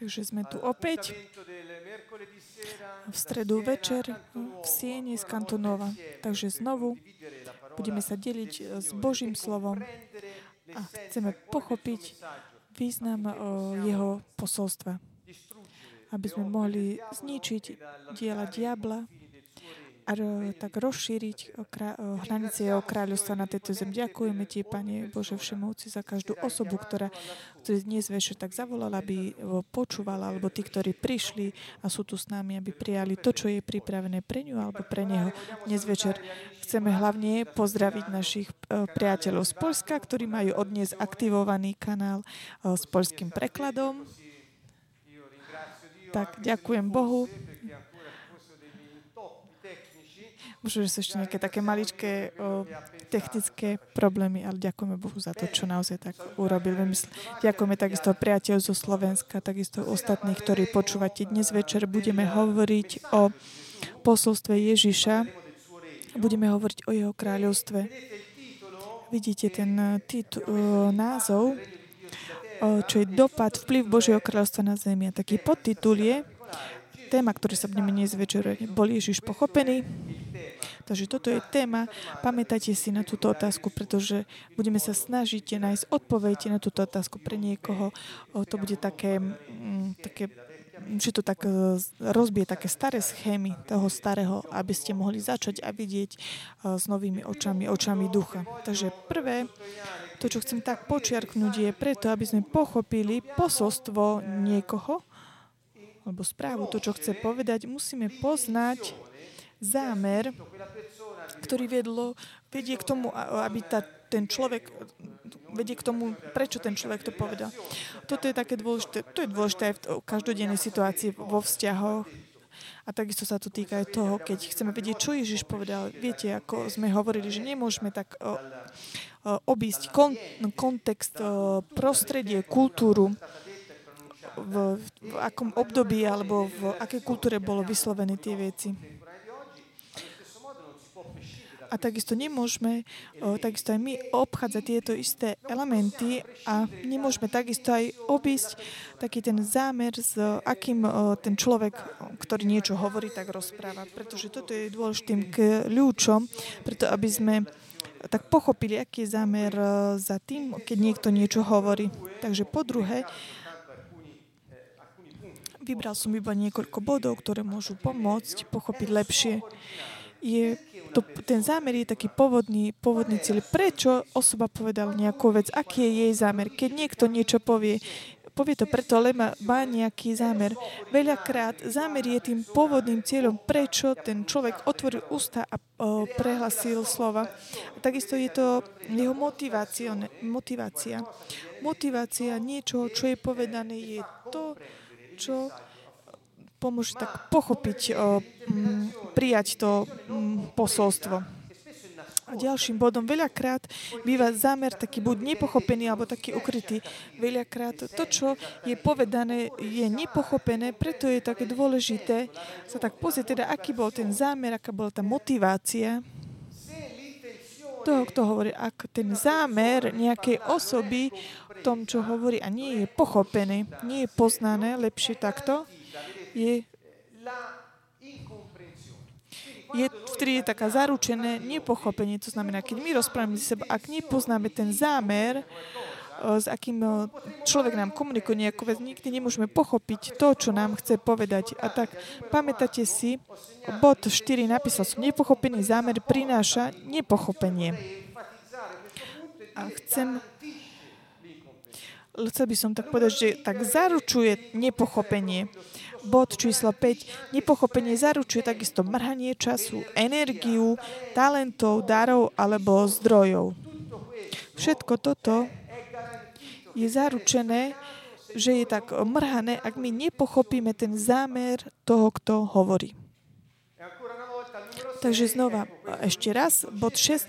Takže sme tu opäť v stredu večer v Siene z Kantonova. Takže znovu budeme sa deliť s Božím slovom a chceme pochopiť význam jeho posolstva. Aby sme mohli zničiť diela diabla tak rozšíriť hranice jeho kráľovstva na tejto zem. Ďakujeme Ti, Pane Bože Všemovci, za každú osobu, ktorá dnes večer tak zavolala, aby počúvala, alebo tí, ktorí prišli a sú tu s nami, aby prijali to, čo je pripravené pre ňu alebo pre neho. Dnes večer chceme hlavne pozdraviť našich e, priateľov z Polska, ktorí majú odnes aktivovaný kanál e, s polským prekladom. Tak ďakujem Bohu Možno, že sú ešte nejaké také maličké o, technické problémy, ale ďakujeme Bohu za to, čo naozaj tak urobil. Ďakujeme takisto priateľ zo Slovenska, takisto ostatných, ktorí počúvate. Dnes večer budeme hovoriť o posolstve Ježiša. Budeme hovoriť o jeho kráľovstve. Vidíte ten e, titul, názov, o, čo je dopad, vplyv Božieho kráľovstva na zemi. A taký podtitul je téma, ktorý sa budeme dnes večer bol Ježiš pochopený. Takže toto je téma. Pamätajte si na túto otázku, pretože budeme sa snažiť nájsť odpoveď na túto otázku pre niekoho. To bude také, mm, také že to tak e, rozbije také staré schémy toho starého, aby ste mohli začať a vidieť e, s novými očami, očami ducha. Takže prvé, to, čo chcem tak počiarknúť, je preto, aby sme pochopili posolstvo niekoho, alebo správu, to, čo chce povedať, musíme poznať zámer, ktorý viedlo, vedie k tomu, aby tá, ten človek vedie k tomu, prečo ten človek to povedal. Toto je také dôležité, to je dôležité aj v každodennej situácii vo vzťahoch. A takisto sa to týka aj toho, keď chceme vedieť, čo Ježiš povedal. Viete, ako sme hovorili, že nemôžeme tak obísť kon, kontext, prostredie, kultúru, v, v akom období alebo v akej kultúre bolo vyslovené tie veci. A takisto nemôžeme, takisto aj my obchádzať tieto isté elementy a nemôžeme takisto aj obísť taký ten zámer, s akým ten človek, ktorý niečo hovorí, tak rozpráva. Pretože toto je dôležitým kľúčom, preto aby sme tak pochopili, aký je zámer za tým, keď niekto niečo hovorí. Takže po druhé, vybral som iba niekoľko bodov, ktoré môžu pomôcť pochopiť lepšie je to, ten zámer je taký pôvodný, pôvodný cieľ. Prečo osoba povedala nejakú vec? Aký je jej zámer? Keď niekto niečo povie, povie to preto, lebo má nejaký zámer. Veľakrát zámer je tým pôvodným cieľom, prečo ten človek otvoril ústa a o, prehlasil slova. A takisto je to jeho. Motivácia, motivácia niečoho, čo je povedané, je to, čo pomôže tak pochopiť, o, m, prijať to m, posolstvo. A ďalším bodom, veľakrát býva zámer taký buď nepochopený, alebo taký ukrytý. Veľakrát to, čo je povedané, je nepochopené, preto je také dôležité sa tak pozrieť, teda aký bol ten zámer, aká bola tá motivácia toho, kto hovorí, ak ten zámer nejakej osoby v tom, čo hovorí a nie je pochopený, nie je poznané lepšie takto, je, je vtedy je taká zaručené nepochopenie. To znamená, keď my rozprávame s sebou, ak nepoznáme ten zámer, s akým človek nám komunikuje nejakú vec, nikdy nemôžeme pochopiť to, čo nám chce povedať. A tak pamätáte si, bod 4 napísal som, nepochopený zámer prináša nepochopenie. A chcem chcel by som tak povedať, že tak zaručuje nepochopenie bod číslo 5. Nepochopenie zaručuje takisto mrhanie času, energiu, talentov, darov alebo zdrojov. Všetko toto je zaručené, že je tak mrhané, ak my nepochopíme ten zámer toho, kto hovorí. Takže znova, ešte raz, bod 6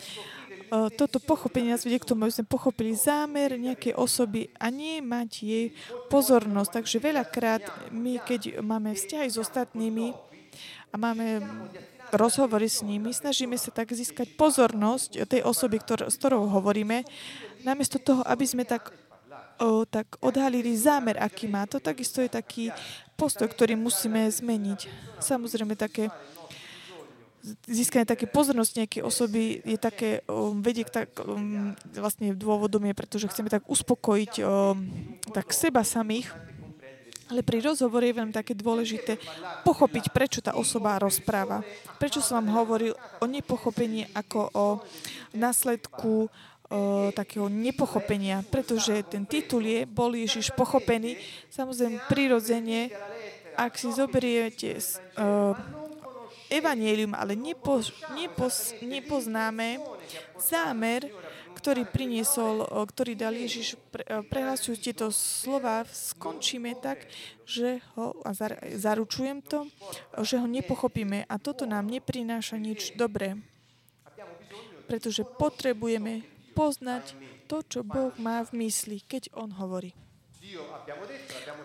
toto pochopenie nás vedie k tomu, aby sme pochopili zámer nejakej osoby a nie mať jej pozornosť. Takže veľakrát my, keď máme vzťahy s ostatnými a máme rozhovory s nimi, snažíme sa tak získať pozornosť tej osoby, ktor- s ktorou hovoríme, namiesto toho, aby sme tak o, tak odhalili zámer, aký má. To takisto je taký postoj, ktorý musíme zmeniť. Samozrejme také získanie také pozornosti nejakej osoby je také, um, vedie k tak, um, vlastne dôvodom je, pretože chceme tak uspokojiť um, tak seba samých, ale pri rozhovore je veľmi také dôležité pochopiť, prečo tá osoba rozpráva. Prečo som vám hovoril o nepochopení ako o následku o, takého nepochopenia, pretože ten titul je Bol Ježiš pochopený. Samozrejme, prirodzene, ak si zoberiete o, evanielium, ale nepo, nepos, nepoznáme zámer, ktorý priniesol, ktorý dal Ježiš, pre, prehlasujú tieto slova, skončíme tak, že ho, a zaručujem to, že ho nepochopíme a toto nám neprináša nič dobré. Pretože potrebujeme poznať to, čo Boh má v mysli, keď On hovorí.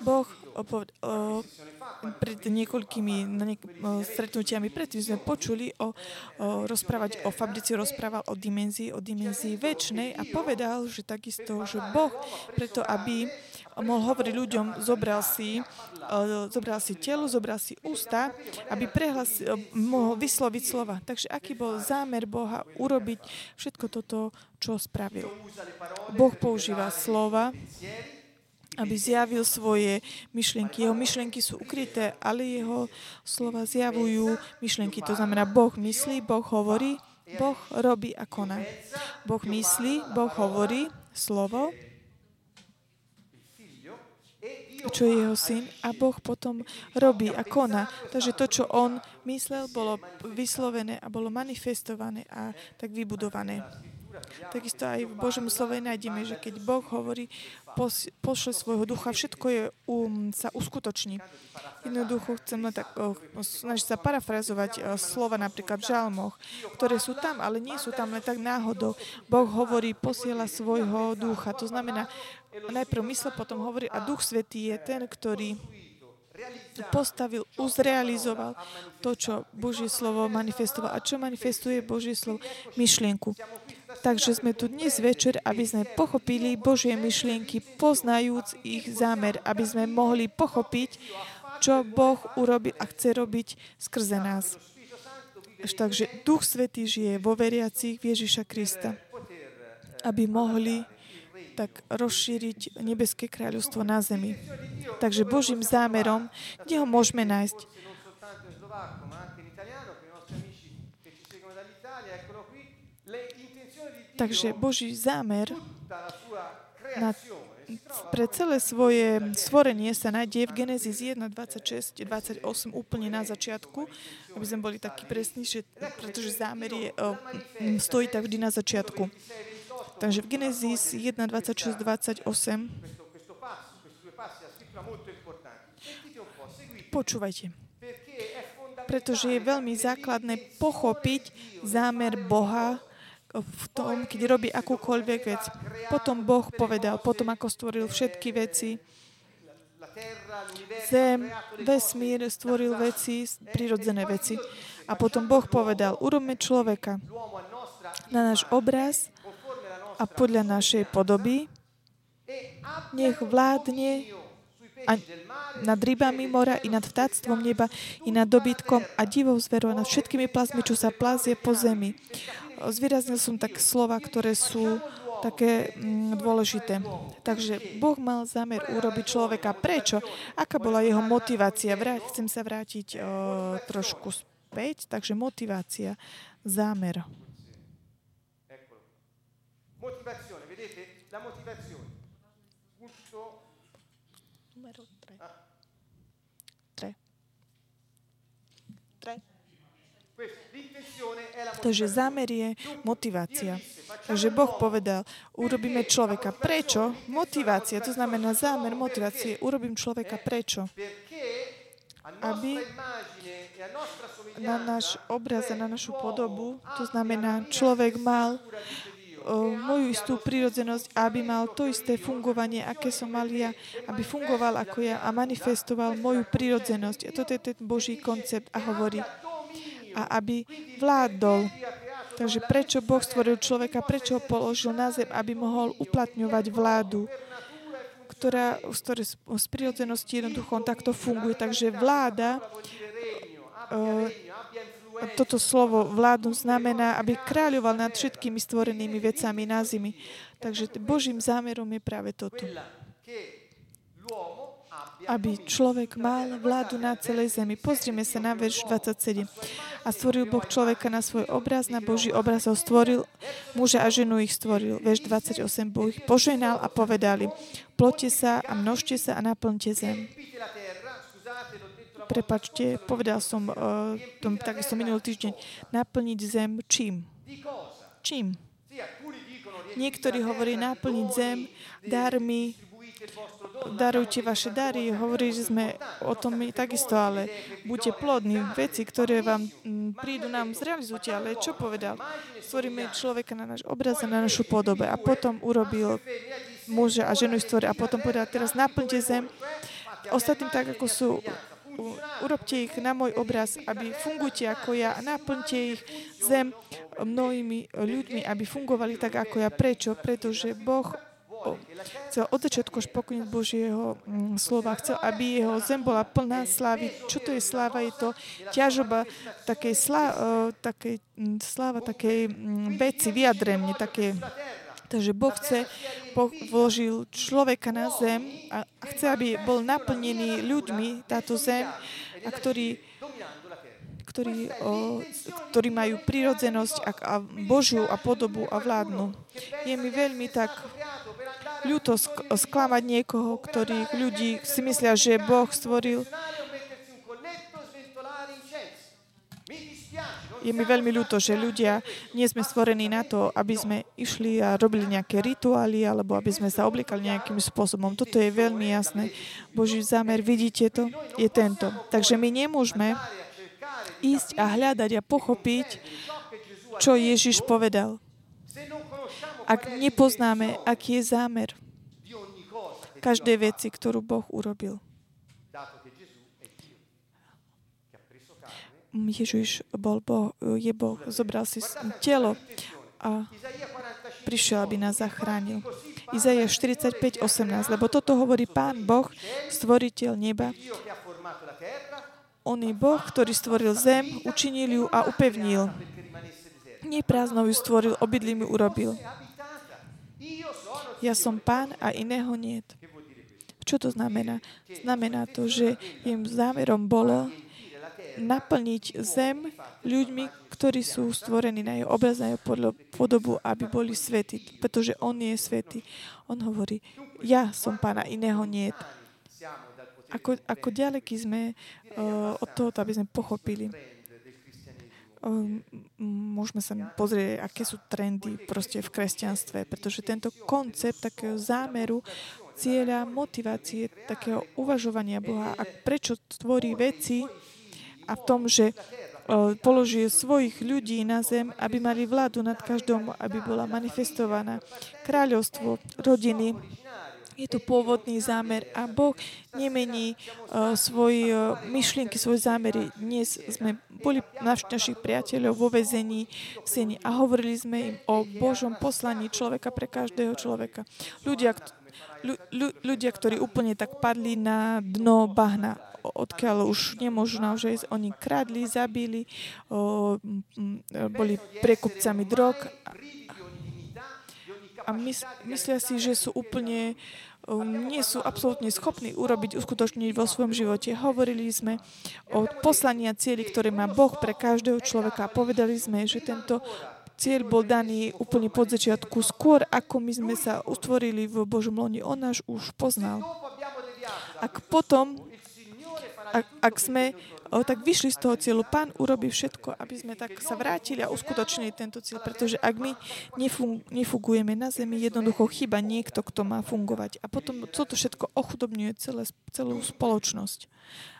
Boh opoved, o, pred niekoľkými niek- o, stretnutiami predtým sme počuli o, o rozprávať o Fabrici rozprával o dimenzii, o dimenzii väčšnej a povedal, že takisto, že Boh preto, aby mohol hovoriť ľuďom, zobral si, o, zobral si telo, zobral si ústa, aby prehlas, mohol vysloviť slova. Takže aký bol zámer Boha urobiť všetko toto, čo spravil? Boh používa slova, aby zjavil svoje myšlienky. Jeho myšlienky sú ukryté, ale jeho slova zjavujú myšlienky. To znamená, Boh myslí, Boh hovorí, Boh robí a koná. Boh myslí, Boh hovorí slovo, čo je jeho syn a Boh potom robí a koná. Takže to, čo on myslel, bolo vyslovené a bolo manifestované a tak vybudované. Takisto aj v Božom slove nájdeme, že keď Boh hovorí, pos, pošle svojho ducha, všetko je, um, sa uskutoční. Jednoducho chcem len tak uh, snažiť sa parafrazovať uh, slova napríklad v žalmoch, ktoré sú tam, ale nie sú tam len tak náhodou. Boh hovorí, posiela svojho ducha. To znamená, najprv mysle, potom hovorí a Duch Svetý je ten, ktorý postavil, uzrealizoval to, čo Božie slovo manifestoval. A čo manifestuje Božie slovo? Myšlienku. Takže sme tu dnes večer, aby sme pochopili Božie myšlienky, poznajúc ich zámer, aby sme mohli pochopiť, čo Boh urobi a chce robiť skrze nás. Takže Duch Svetý žije vo veriacich Ježiša Krista, aby mohli tak rozšíriť nebeské kráľovstvo na zemi. Takže Božím zámerom, kde ho môžeme nájsť? Takže Boží zámer na, pre celé svoje stvorenie sa nájde v Genesis 1, 26, 28 úplne na začiatku, aby sme boli takí presní, že, pretože zámer je, stojí tak vždy na začiatku. Takže v Genesis 1, 26, 28 počúvajte. Pretože je veľmi základné pochopiť zámer Boha v tom, keď robí akúkoľvek vec. Potom Boh povedal, potom ako stvoril všetky veci, zem, vesmír, stvoril veci, prirodzené veci. A potom Boh povedal, urobme človeka na náš obraz a podľa našej podoby, nech vládne a nad rybami mora i nad vtáctvom neba i nad dobytkom a divou zverou a nad všetkými plazmi, čo sa plazie po zemi. Zvýraznil som tak slova, ktoré sú také mm, dôležité. Takže Boh mal zámer urobiť človeka. Prečo? Aká bola jeho motivácia? Vrát, chcem sa vrátiť o, trošku späť. Takže motivácia, zámer. Motivazione, vedete? La motivazione. Punto. Numero 3. 3. 3. Takže zámer je motivácia. Takže Boh povedal, urobíme človeka. Prečo? Motivácia, to znamená zámer motivácie. Urobím človeka prečo? Aby na náš obraz a na našu podobu, to znamená, človek mal moju istú prírodzenosť, aby mal to isté fungovanie, aké som mal ja, aby fungoval ako ja a manifestoval moju prírodzenosť. A toto je ten Boží koncept a hovorí, a aby vládol. Takže prečo Boh stvoril človeka, prečo ho položil na zem, aby mohol uplatňovať vládu. ktorá, z, ktorej, z prírodzenosti jednoducho on takto funguje. Takže vláda, uh, toto slovo vládu znamená, aby kráľoval nad všetkými stvorenými vecami na zemi. Takže Božím zámerom je práve toto aby človek mal vládu na celej zemi. Pozrime sa na verš 27. A stvoril Boh človeka na svoj obraz, na Boží obraz ho stvoril, muža a ženu ich stvoril. Verš 28. Boh ich poženal a povedali, plote sa a množte sa a naplňte zem. Prepačte, povedal som uh, tom, takisto minulý týždeň, naplniť zem čím? Čím? Niektorí hovorí naplniť zem darmi, darujte vaše dary. Hovorí, že sme o tom my takisto, ale buďte plodní. Veci, ktoré vám mm, prídu, nám zrealizujte. Ale čo povedal? Stvoríme človeka na náš obraz na našu podobe. A potom urobil muža a ženu stvorí. A potom povedal, teraz naplňte zem. Ostatným tak, ako sú urobte ich na môj obraz, aby fungujte ako ja naplňte ich zem mnohými ľuďmi, aby fungovali tak ako ja. Prečo? Pretože Boh chcel od začiatku až pokoniť Božieho mm, slova. Chcel, aby jeho zem bola plná slávy. Čo to je sláva? Je to ťažoba takej, slá, uh, takej mm, sláva, takej mm, veci, vyjadremne, také Takže Boh chce, Boh vložil človeka na zem a chce, aby bol naplnený ľuďmi táto zem, a ktorí ktorí, o, ktorí majú prírodzenosť a, a Božiu a podobu a vládnu. Je mi veľmi tak ľúto sk- sklamať niekoho, ktorých ľudí si myslia, že Boh stvoril je mi veľmi ľúto, že ľudia nie sme stvorení na to, aby sme išli a robili nejaké rituály alebo aby sme sa oblikali nejakým spôsobom. Toto je veľmi jasné. Boží zámer, vidíte to, je tento. Takže my nemôžeme ísť a hľadať a pochopiť, čo Ježiš povedal. Ak nepoznáme, aký je zámer každej veci, ktorú Boh urobil. Ježiš bol Boh, je Boh, zobral si telo a prišiel, aby nás zachránil. Izaia 45, 18, lebo toto hovorí Pán Boh, stvoriteľ neba on je Boh, ktorý stvoril zem, učinil ju a upevnil. Nie prázdnou ju stvoril, obydlím ju urobil. Ja som pán a iného niet. Čo to znamená? Znamená to, že im zámerom bolo naplniť zem ľuďmi, ktorí sú stvorení na jeho obraz, na jeho podobu, aby boli svety. Pretože on je svety. On hovorí, ja som pána, iného niet. Ako, ako ďaleký sme uh, od toho, aby sme pochopili. Um, môžeme sa pozrieť, aké sú trendy proste v kresťanstve, pretože tento koncept takého zámeru, cieľa, motivácie, takého uvažovania Boha a prečo tvorí veci a v tom, že uh, položí svojich ľudí na zem, aby mali vládu nad každom, aby bola manifestovaná kráľovstvo, rodiny, je to pôvodný zámer a Boh nemení uh, svoje uh, myšlienky, svoje zámery. Dnes sme boli naš, našich priateľov vo vezení v sieni a hovorili sme im o Božom poslaní človeka pre každého človeka. Ľudia, ľu, ľudia, ktorí úplne tak padli na dno bahna, odkiaľ už nemôžu naozaj ísť. Oni kradli, zabili, o, boli prekupcami drog a mys- myslia si, že sú úplne nie sú absolútne schopní urobiť, uskutočniť vo svojom živote. Hovorili sme o poslania cieli, ktoré má Boh pre každého človeka povedali sme, že tento cieľ bol daný úplne pod začiatku, skôr ako my sme sa utvorili v Božom loni. On nás už poznal. Ak potom, ak, ak sme o, tak vyšli z toho cieľu. Pán urobí všetko, aby sme tak sa vrátili a uskutočnili tento cieľ, pretože ak my nefung- nefungujeme na zemi, jednoducho chyba niekto, kto má fungovať. A potom toto všetko ochudobňuje celé, celú spoločnosť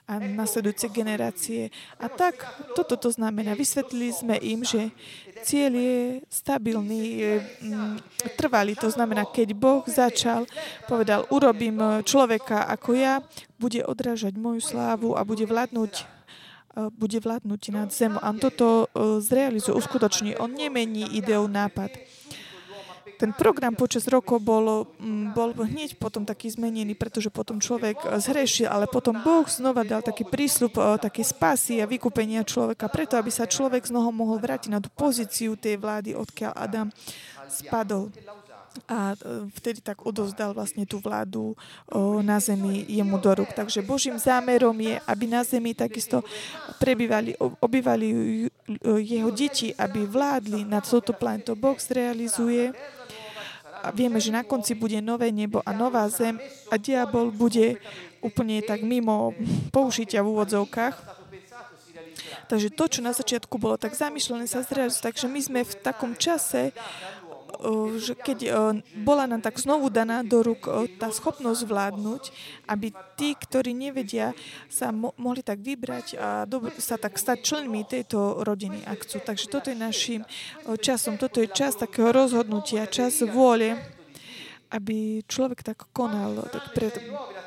a nasledujúce generácie. A tak toto to znamená. Vysvetlili sme im, že cieľ je stabilný, mm, trvalý. To znamená, keď Boh začal, povedal, urobím človeka ako ja, bude odrážať moju slávu a bude vládnuť E, bude vládnuť nad zem. A toto e, zrealizuje, uskutoční. On nemení ideu nápad. Ten program počas rokov bol, mm, bol hneď potom taký zmenený, pretože potom človek eh, zhrešil, ale potom Boh znova dal taký prísľub, eh, také spasy a vykúpenia človeka, preto aby sa človek znovu mohol vrátiť na tú pozíciu tej vlády, odkiaľ Adam spadol a e, vtedy tak odovzdal vlastne tú vládu na zemi jemu do rúk. Takže Božím zámerom je, aby na zemi takisto prebývali, obývali jeho deti, aby vládli nad touto planetou. Boh zrealizuje a vieme, že na konci bude nové nebo a nová zem a diabol bude úplne tak mimo použitia v úvodzovkách. Takže to, čo na začiatku bolo tak zamýšľané, sa zrealizuje. Takže my sme v takom čase, že keď bola nám tak znovu daná do rúk tá schopnosť vládnuť, aby tí, ktorí nevedia, sa mo- mohli tak vybrať a do- sa tak stať členmi tejto rodiny, ak. Takže toto je našim časom, toto je čas takého rozhodnutia, čas vôle, aby človek tak konal tak pred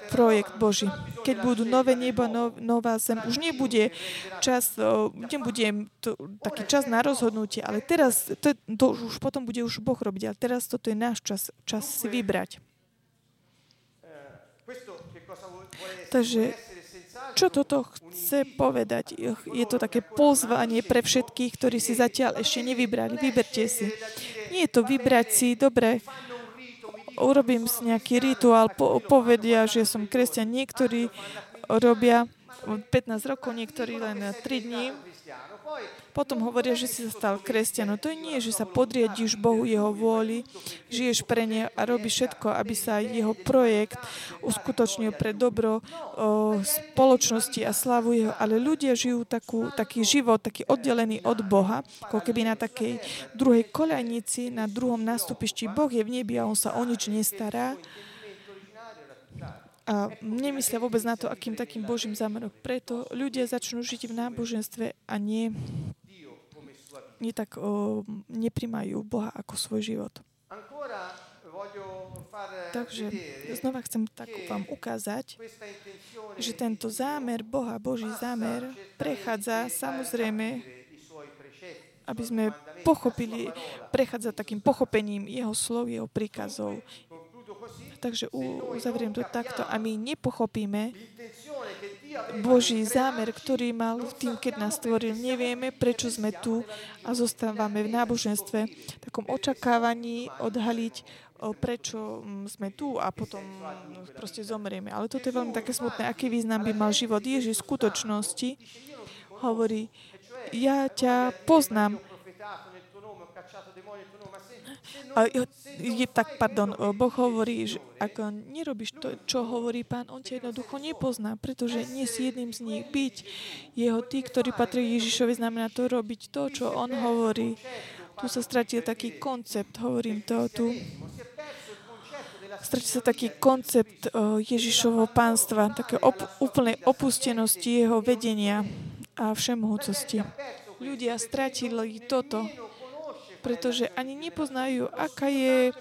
projekt Boží. Keď budú nové neba, nov, nová zem, už nebude čas, nebude to, taký čas na rozhodnutie, ale teraz, to, to už potom bude už Boh robiť, ale teraz toto je náš čas, čas si vybrať. Takže čo toto chce povedať? Je to také pozvanie pre všetkých, ktorí si zatiaľ ešte nevybrali. Vyberte si. Nie je to vybrať si, dobre, urobím si nejaký rituál, po, povedia, že som kresťan. Niektorí robia 15 rokov, niektorí len 3 dní. Potom hovoria, že si sa stal kresťanom. To nie je, že sa podriadíš Bohu, Jeho vôli, žiješ pre ne a robíš všetko, aby sa Jeho projekt uskutočnil pre dobro o, spoločnosti a slavu Jeho. Ale ľudia žijú takú, taký život, taký oddelený od Boha, ako keby na takej druhej koľajnici, na druhom nástupišti. Boh je v nebi a On sa o nič nestará a nemyslia vôbec na to, akým takým Božím zámerom. Preto ľudia začnú žiť v náboženstve a nie, nie tak o, neprimajú Boha ako svoj život. Takže znova chcem tak vám ukázať, že tento zámer Boha, Boží zámer, prechádza samozrejme, aby sme pochopili, prechádza takým pochopením Jeho slov, Jeho príkazov, Takže uzavriem to takto a my nepochopíme Boží zámer, ktorý mal v tým, keď nás stvoril. Nevieme, prečo sme tu a zostávame v náboženstve, v takom očakávaní odhaliť, prečo sme tu a potom proste zomrieme. Ale toto je veľmi také smutné. Aký význam by mal život? Ježiš v skutočnosti hovorí, ja ťa poznám, je, tak, pardon, Boh hovorí, že ak nerobíš to, čo hovorí Pán, On ťa jednoducho nepozná, pretože nie si jedným z nich. Byť jeho tí, ktorí patrí Ježišovi, znamená to robiť to, čo On hovorí. Tu sa stratil taký koncept, hovorím to tu. Stratil sa taký koncept Ježišovho pánstva, také op- úplnej opustenosti jeho vedenia a všemohúcosti. Ľudia stratili toto, pretože ani nepoznajú, aká je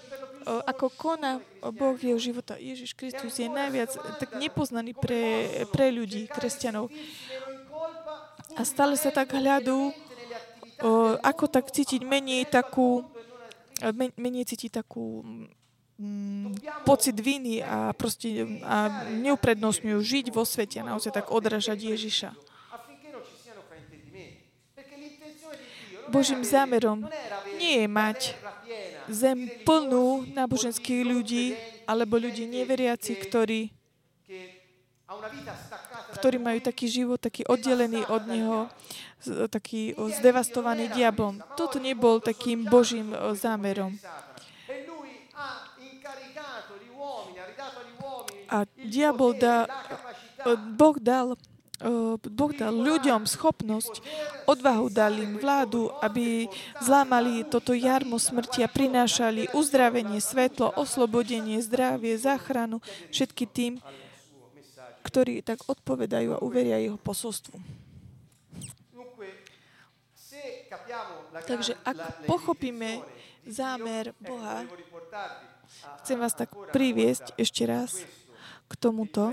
ako koná Boh jeho života. Ježiš Kristus je najviac tak nepoznaný pre, pre ľudí, kresťanov. A stále sa tak hľadú, ako tak cítiť menej takú, menej cítiť takú mm, pocit viny a proste a neuprednostňujú žiť vo svete a naozaj tak odražať Ježiša. Božím zámerom nie je mať zem plnú náboženských ľudí alebo ľudí neveriaci, ktorí, ktorí majú taký život, taký oddelený od Neho, taký zdevastovaný diablom. Toto nebol takým Božím zámerom. A diabol dá, Boh dal Boh dal ľuďom schopnosť, odvahu dal im vládu, aby zlámali toto jarmo smrti a prinášali uzdravenie, svetlo, oslobodenie, zdravie, záchranu všetky tým, ktorí tak odpovedajú a uveria jeho posolstvu. Takže ak pochopíme zámer Boha, chcem vás tak priviesť ešte raz k tomuto,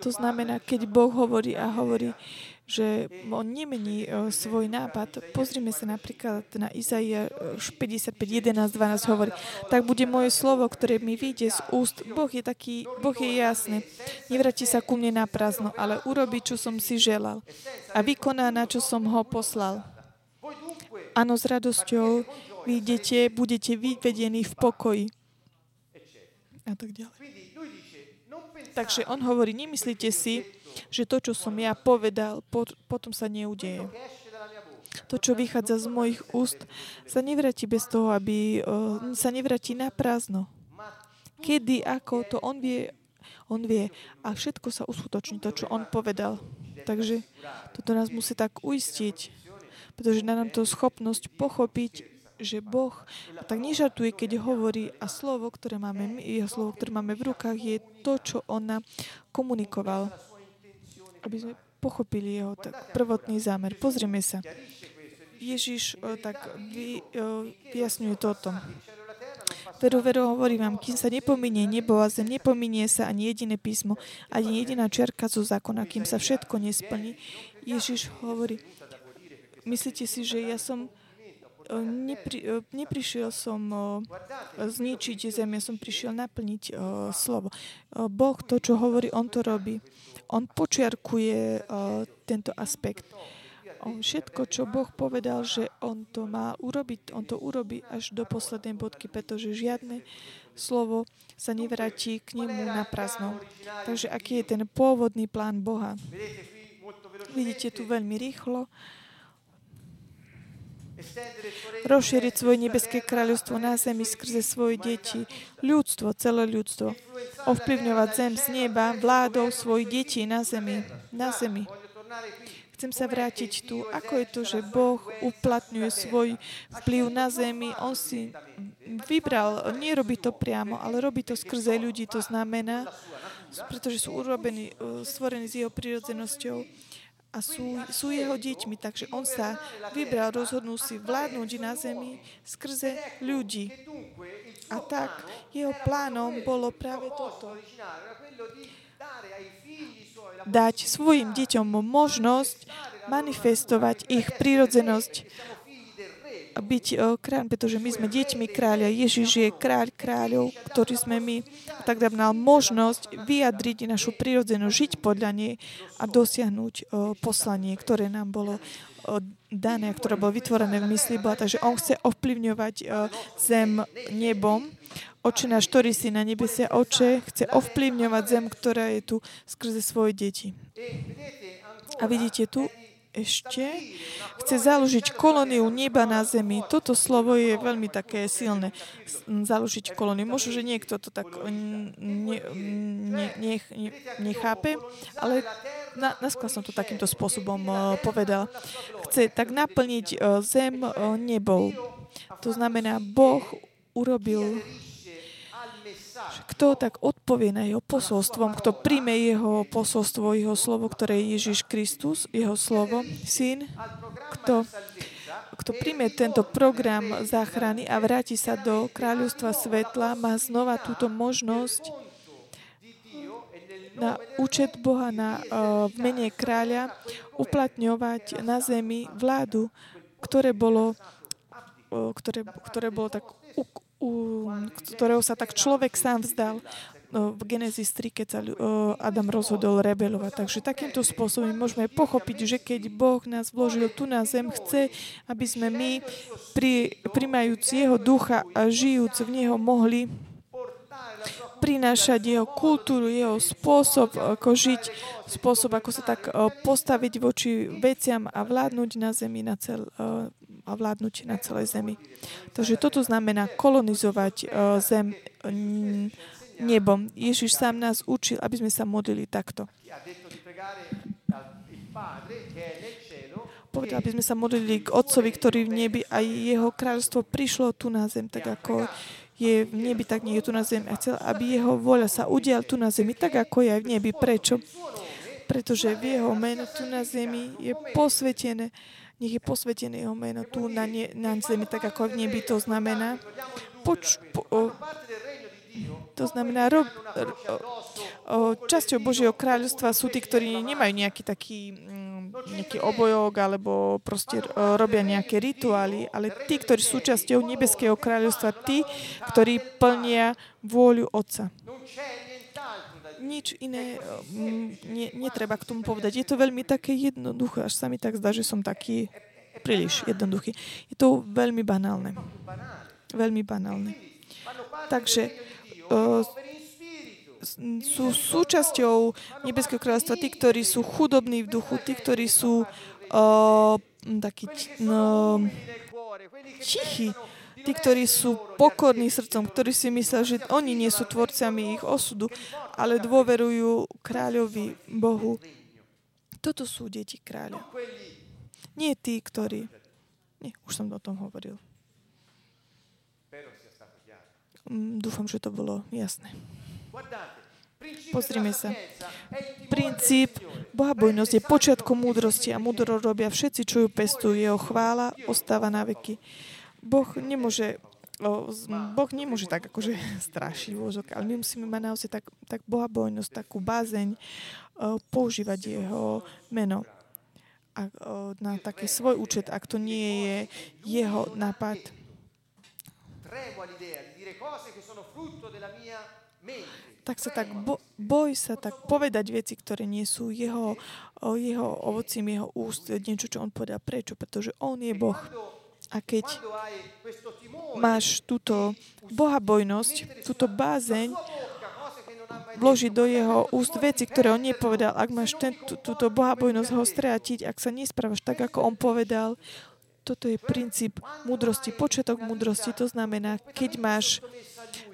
To znamená, keď Boh hovorí a hovorí, že on nemení uh, svoj nápad. Pozrime sa napríklad na Izaia 55, 11, 12 hovorí, tak bude moje slovo, ktoré mi vyjde z úst. Boh je taký, Boh je jasný. Nevráti sa ku mne na prázdno, ale urobí, čo som si želal. A vykoná, na čo som ho poslal. Áno, s radosťou vyjdete, budete vyvedení v pokoji. A tak ďalej. Takže on hovorí, nemyslíte si, že to, čo som ja povedal, potom sa neudeje. To, čo vychádza z mojich úst, sa nevráti bez toho, aby sa nevráti na prázdno. Kedy, ako, to on vie, on vie. A všetko sa uskutoční, to, čo on povedal. Takže toto nás musí tak uistiť, pretože na nám to schopnosť pochopiť, že Boh tak nežartuje, keď hovorí a slovo, ktoré máme, jeho slovo, ktoré máme v rukách, je to, čo on komunikoval aby sme pochopili jeho tak, prvotný zámer. Pozrime sa. Ježiš o, tak vy, o, vyjasňuje toto. Veru, veru, hovorím vám, kým sa nepominie nebo a zem, nepominie sa ani jediné písmo, ani jediná čiarka zo zákona, kým sa všetko nesplní. Ježiš hovorí, myslíte si, že ja som nepri, neprišiel som zničiť zem, ja som prišiel naplniť slovo. Boh to, čo hovorí, On to robí. On počiarkuje tento aspekt. On všetko, čo Boh povedal, že On to má urobiť, On to urobí až do poslednej bodky, pretože žiadne slovo sa nevráti k nemu na prázdno. Takže aký je ten pôvodný plán Boha? Vidíte tu veľmi rýchlo rozšíriť svoje nebeské kráľovstvo na zemi skrze svoje deti, ľudstvo, celé ľudstvo, ovplyvňovať zem z neba vládou svojich detí na zemi. Na zemi. Chcem sa vrátiť tu. Ako je to, že Boh uplatňuje svoj vplyv na zemi? On si vybral, nerobí to priamo, ale robí to skrze ľudí. To znamená, pretože sú urobení, uh, stvorení s jeho prírodzenosťou a sú, sú jeho deťmi. Takže on sa vybral, rozhodnul si vládnuť na zemi skrze ľudí. A tak jeho plánom bolo práve toto. Dať svojim deťom možnosť manifestovať ich prírodzenosť byť uh, kráľ, pretože my sme deťmi kráľa. Ježiš je kráľ kráľov, ktorý sme my. Tak nám mal možnosť vyjadriť našu prirodzenú, žiť podľa nej a dosiahnuť uh, poslanie, ktoré nám bolo uh, dané, ktoré bolo vytvorené v mysli Boha. Takže on chce ovplyvňovať zem nebom. Oče náš, ktorý si na nebesia, oče, chce ovplyvňovať zem, ktorá je tu skrze svoje deti. A vidíte tu, ešte chce založiť kolóniu neba na zemi. Toto slovo je veľmi také silné. Založiť kolóniu. Možno, že niekto to tak ne, ne, ne, ne, nechápe, ale na, som to takýmto spôsobom uh, povedal. Chce tak naplniť uh, zem uh, nebou. To znamená, Boh urobil kto tak odpovie na jeho posolstvom, kto príjme jeho posolstvo, jeho slovo, ktoré je Ježiš Kristus, jeho slovo, syn, kto, kto príjme tento program záchrany a vráti sa do kráľovstva svetla, má znova túto možnosť na účet Boha na, uh, v mene kráľa uplatňovať na zemi vládu, ktoré bolo, uh, ktoré, ktoré bolo tak u ktorého sa tak človek sám vzdal v Genesis 3, keď sa Adam rozhodol rebelovať. Takže takýmto spôsobom môžeme pochopiť, že keď Boh nás vložil tu na zem, chce, aby sme my, pri, primajúc Jeho ducha a žijúc v Neho, mohli prinášať jeho kultúru, jeho spôsob, ako žiť, spôsob, ako sa tak postaviť voči veciam a vládnuť na zemi na cel, a vládnuť na celej zemi. Takže toto znamená kolonizovať zem nebom. Ježiš sám nás učil, aby sme sa modlili takto. Povedal, aby sme sa modlili k Otcovi, ktorý v nebi a jeho kráľstvo prišlo tu na zem, tak ako je v nebi, tak nie je tu na zemi. A chcel, aby jeho voľa sa udial tu na zemi, tak ako je aj v nebi. Prečo? Pretože v jeho meno tu na zemi je posvetené. Nech je posvetené jeho meno tu na, ne, na zemi, tak ako v nebi. To znamená, poč, po, o, To znamená, rob, o, časťou Božieho kráľovstva sú tí, ktorí nemajú nejaký taký mm, nejaký obojok alebo proste robia nejaké rituály, ale tí, ktorí sú časťou nebeského kráľovstva, tí, ktorí plnia vôľu Otca. Nič iné nie, netreba k tomu povedať. Je to veľmi také jednoduché, až sa mi tak zdá, že som taký príliš jednoduchý. Je to veľmi banálne. Veľmi banálne. Takže sú súčasťou Nebeského kráľovstva tí, ktorí sú chudobní v duchu, tí, ktorí sú uh, takí no, tichí, tí, ktorí sú pokorní srdcom, ktorí si myslia, že oni nie sú tvorcami ich osudu, ale dôverujú kráľovi Bohu. Toto sú deti kráľa. Nie tí, ktorí... Nie, už som o tom hovoril. Mm, dúfam, že to bolo jasné. Pozrime sa. Princíp bohabojnosť je počiatkom múdrosti a múdro robia všetci, čo ju pestujú. Jeho chvála ostáva na veky. Boh nemôže Boh nemôže tak akože strašiť vôzok, ale my musíme mať naozaj tak, tak bohabojnosť, takú bázeň, používať jeho meno a, na taký svoj účet, ak to nie je jeho nápad tak sa tak bo, boj sa tak povedať veci, ktoré nie sú jeho, jeho ovocím, jeho úst, niečo, čo on povedal. Prečo? Pretože on je Boh. A keď máš túto bohabojnosť, túto bázeň, vložiť do jeho úst veci, ktoré on nepovedal. Ak máš ten, tú, túto bohabojnosť ho strátiť, ak sa nesprávaš tak, ako on povedal, toto je princíp múdrosti, počiatok múdrosti. To znamená, keď máš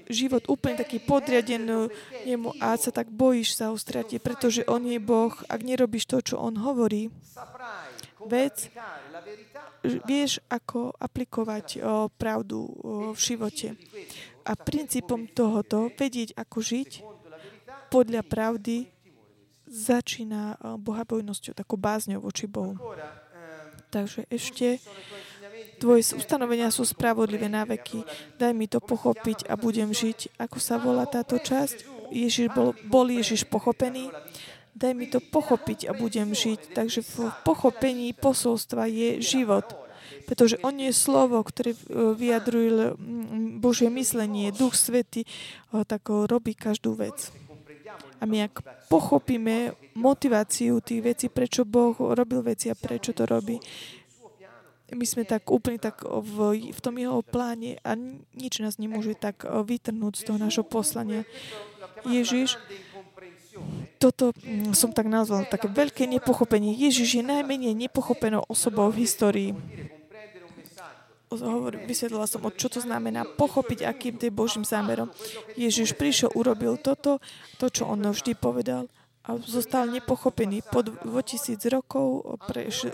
život úplne taký podriadený nemu a sa tak bojíš sa ho stratiť, pretože on je Boh. Ak nerobíš to, čo on hovorí, vec, vieš, ako aplikovať o, pravdu v živote. A princípom tohoto, vedieť, ako žiť podľa pravdy, začína bohabojnosťou, takou bázňou voči Bohu. Takže ešte Tvoje ustanovenia sú spravodlivé na veky. Daj mi to pochopiť a budem žiť. Ako sa volá táto časť? Ježiš bol, bol Ježiš pochopený? Daj mi to pochopiť a budem žiť. Takže v pochopení posolstva je život. Pretože on je slovo, ktoré e, vyjadruje Božie myslenie. Duch Svety e, tak robí každú vec. A my ak pochopíme motiváciu tých vecí, prečo Boh robil veci a prečo to robí, my sme tak úplne tak v, v tom jeho pláne a nič nás nemôže tak vytrhnúť z toho nášho poslania. Ježiš, toto mm, som tak nazval, také veľké nepochopenie. Ježiš je najmenej nepochopenou osobou v histórii. Vysvetlila som, čo to znamená pochopiť, akým je Božím zámerom. Ježiš prišiel, urobil toto, to, čo on vždy povedal a zostal nepochopený po 2000 rokov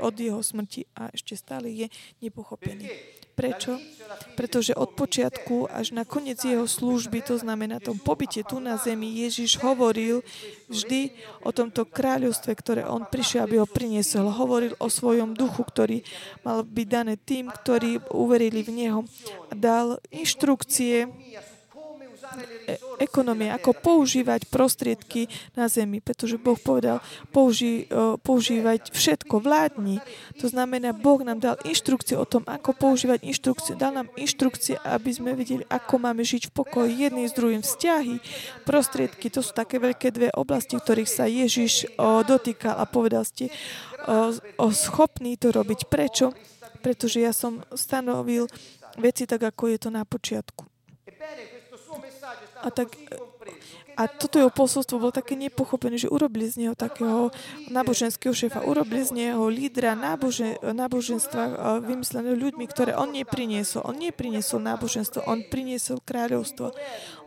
od jeho smrti a ešte stále je nepochopený. Prečo? Pretože od počiatku až na koniec jeho služby, to znamená tom pobyte tu na zemi, Ježiš hovoril vždy o tomto kráľovstve, ktoré on prišiel, aby ho priniesol. Hovoril o svojom duchu, ktorý mal byť dané tým, ktorí uverili v Neho. Dal inštrukcie, ekonomie, ako používať prostriedky na zemi, pretože Boh povedal, použi, používať všetko, vládni. To znamená, Boh nám dal inštrukcie o tom, ako používať inštrukcie. Dal nám inštrukcie, aby sme videli, ako máme žiť v pokoji jedný s druhým. Vzťahy, prostriedky, to sú také veľké dve oblasti, ktorých sa Ježiš dotýkal a povedal ste, o, schopný to robiť. Prečo? Pretože ja som stanovil veci tak, ako je to na počiatku. A, tak, a toto jeho posolstvo bolo také nepochopené, že urobili z neho takého náboženského šéfa, urobili z neho lídra nábožen, náboženstva vymysleného ľuďmi, ktoré on nepriniesol. On nepriniesol náboženstvo, on priniesol kráľovstvo.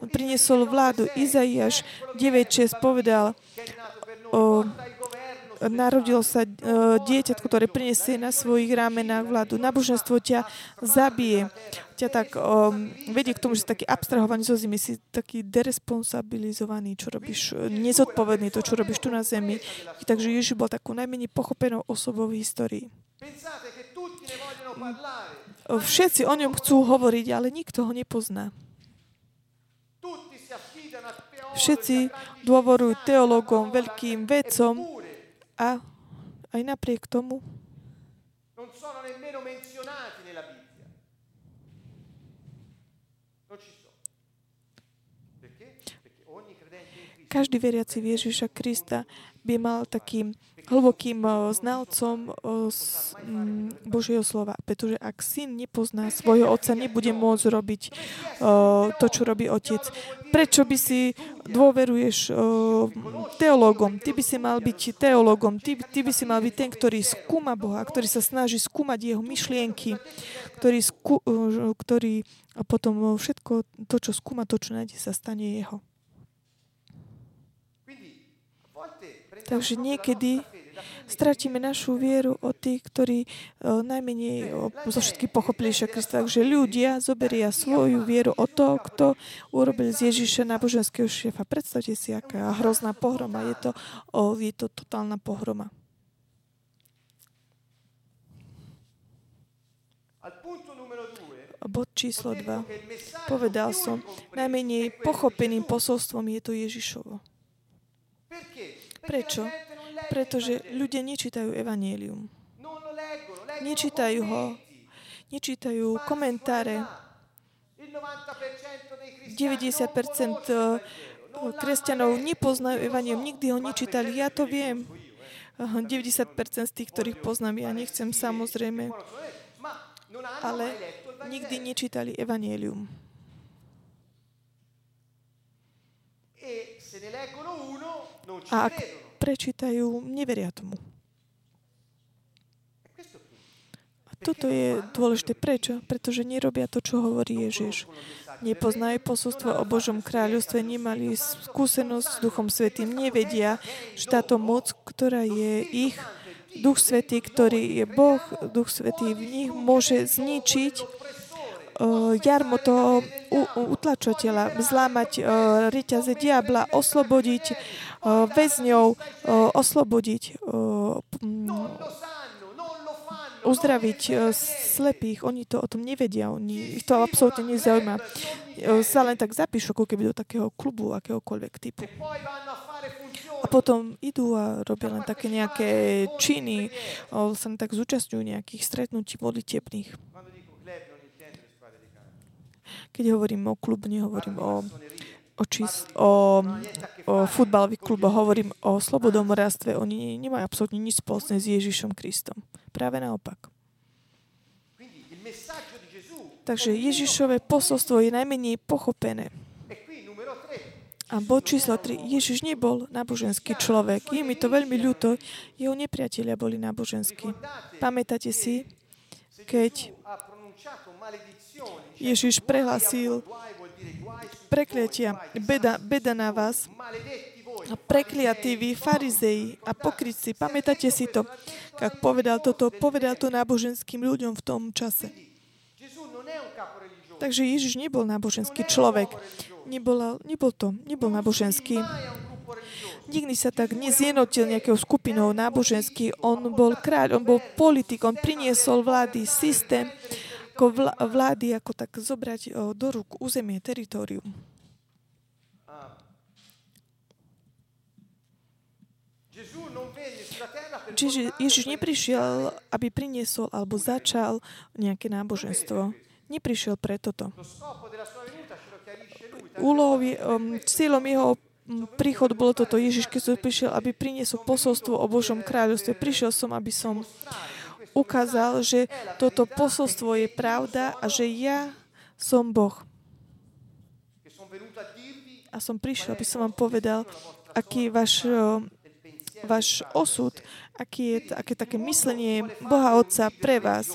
On priniesol vládu. Izaiáš 9.6 povedal, o, narodilo sa uh, dieťa, ktoré prinesie na svojich ramenách vládu. Náboženstvo ťa zabije. Ťa tak um, vedie k tomu, že si taký abstrahovaný zo zimy, si taký deresponsabilizovaný, čo robíš, nezodpovedný to, čo robíš tu na zemi. Takže Ježiš bol takú najmenej pochopenou osobou v histórii. Všetci o ňom chcú hovoriť, ale nikto ho nepozná. Všetci dôvorujú teológom, veľkým vedcom a aj napriek tomu. Každý veriaci Ježiša Krista by mal takým hlbokým eh, znalcom eh, mm, Božieho slova. Pretože ak syn nepozná svojho otca, nebude môcť robiť eh, to, čo robí otec. Prečo by si dôveruješ teológom? Ty by si mal byť teológom. Ty, ty by si mal byť ten, ktorý skúma Boha, ktorý sa snaží skúmať jeho myšlienky, ktorý, skú, ktorý potom všetko to, čo skúma, to, čo nájde, sa stane jeho. Takže niekedy stratíme našu vieru od tých, ktorí uh, najmenej uh, zo všetky pochopili Krista. Takže ľudia zoberia svoju vieru od toho, kto urobil z Ježiša náboženského šéfa. Predstavte si, aká hrozná pohroma. Je to, uh, je to totálna pohroma. Bod číslo 2. Povedal som, najmenej pochopeným posolstvom je to Ježišovo. Prečo? Pretože ľudia nečítajú evanielium. Nečítajú ho. Nečítajú komentáre. 90% eh, kresťanov nepoznajú evanielium. Nikdy ho nečítali. Ja to viem. 90% z tých, ktorých poznám, ja nechcem samozrejme. Ale nikdy nečítali evanielium. A ak prečítajú, neveria tomu. A toto je dôležité. Prečo? Pretože nerobia to, čo hovorí Ježiš. Nepoznajú posolstvo o Božom kráľovstve, nemali skúsenosť s Duchom Svetým, nevedia, že táto moc, ktorá je ich, Duch Svetý, ktorý je Boh, Duch Svetý v nich, môže zničiť jarmo toho utlačoteľa, zlámať reťaze diabla, oslobodiť väzňov, oslobodiť, uzdraviť slepých. Oni to o tom nevedia, oni, ich to absolútne nezaujíma. Sa len tak zapíšu, ako keby do takého klubu, akéhokoľvek typu. A potom idú a robia len také nejaké činy, sa tak zúčastňujú nejakých stretnutí modlitebných. Keď hovorím o klubu, nehovorím o, o, čís, o, o futbalových kluboch, hovorím o slobodomorastve. Oni nemajú absolútne nič spoločné s Ježišom Kristom. Práve naopak. Takže Ježišové posolstvo je najmenej pochopené. A bod číslo 3. Ježiš nebol náboženský človek. Je mi to veľmi ľúto. Jeho nepriatelia boli náboženskí. Pamätáte si, keď Ježiš prehlasil prekliatia, beda, beda na vás, prekliatí vy, farizei a pokrytci. Pamätáte si to? Ak povedal toto, povedal to náboženským ľuďom v tom čase. Takže Ježiš nebol náboženský človek. Nebol, nebol to, nebol náboženský. Nikdy sa tak nezjednotil nejakou skupinou náboženský. On bol kráľ, on bol politik, on priniesol vlády, systém, ako vlády, ako tak zobrať do rúk územie, teritorium. Čiže Ježiš neprišiel, aby priniesol alebo začal nejaké náboženstvo. Neprišiel pre toto. Úlohou, um, cieľom jeho príchod bolo toto. Ježiš, keď som prišiel, aby priniesol posolstvo o Božom kráľovstve. Prišiel som, aby som ukázal, že toto posolstvo je pravda a že ja som Boh. A som prišiel, aby som vám povedal, aký je váš, váš osud, aký je, aké také myslenie Boha Otca pre vás.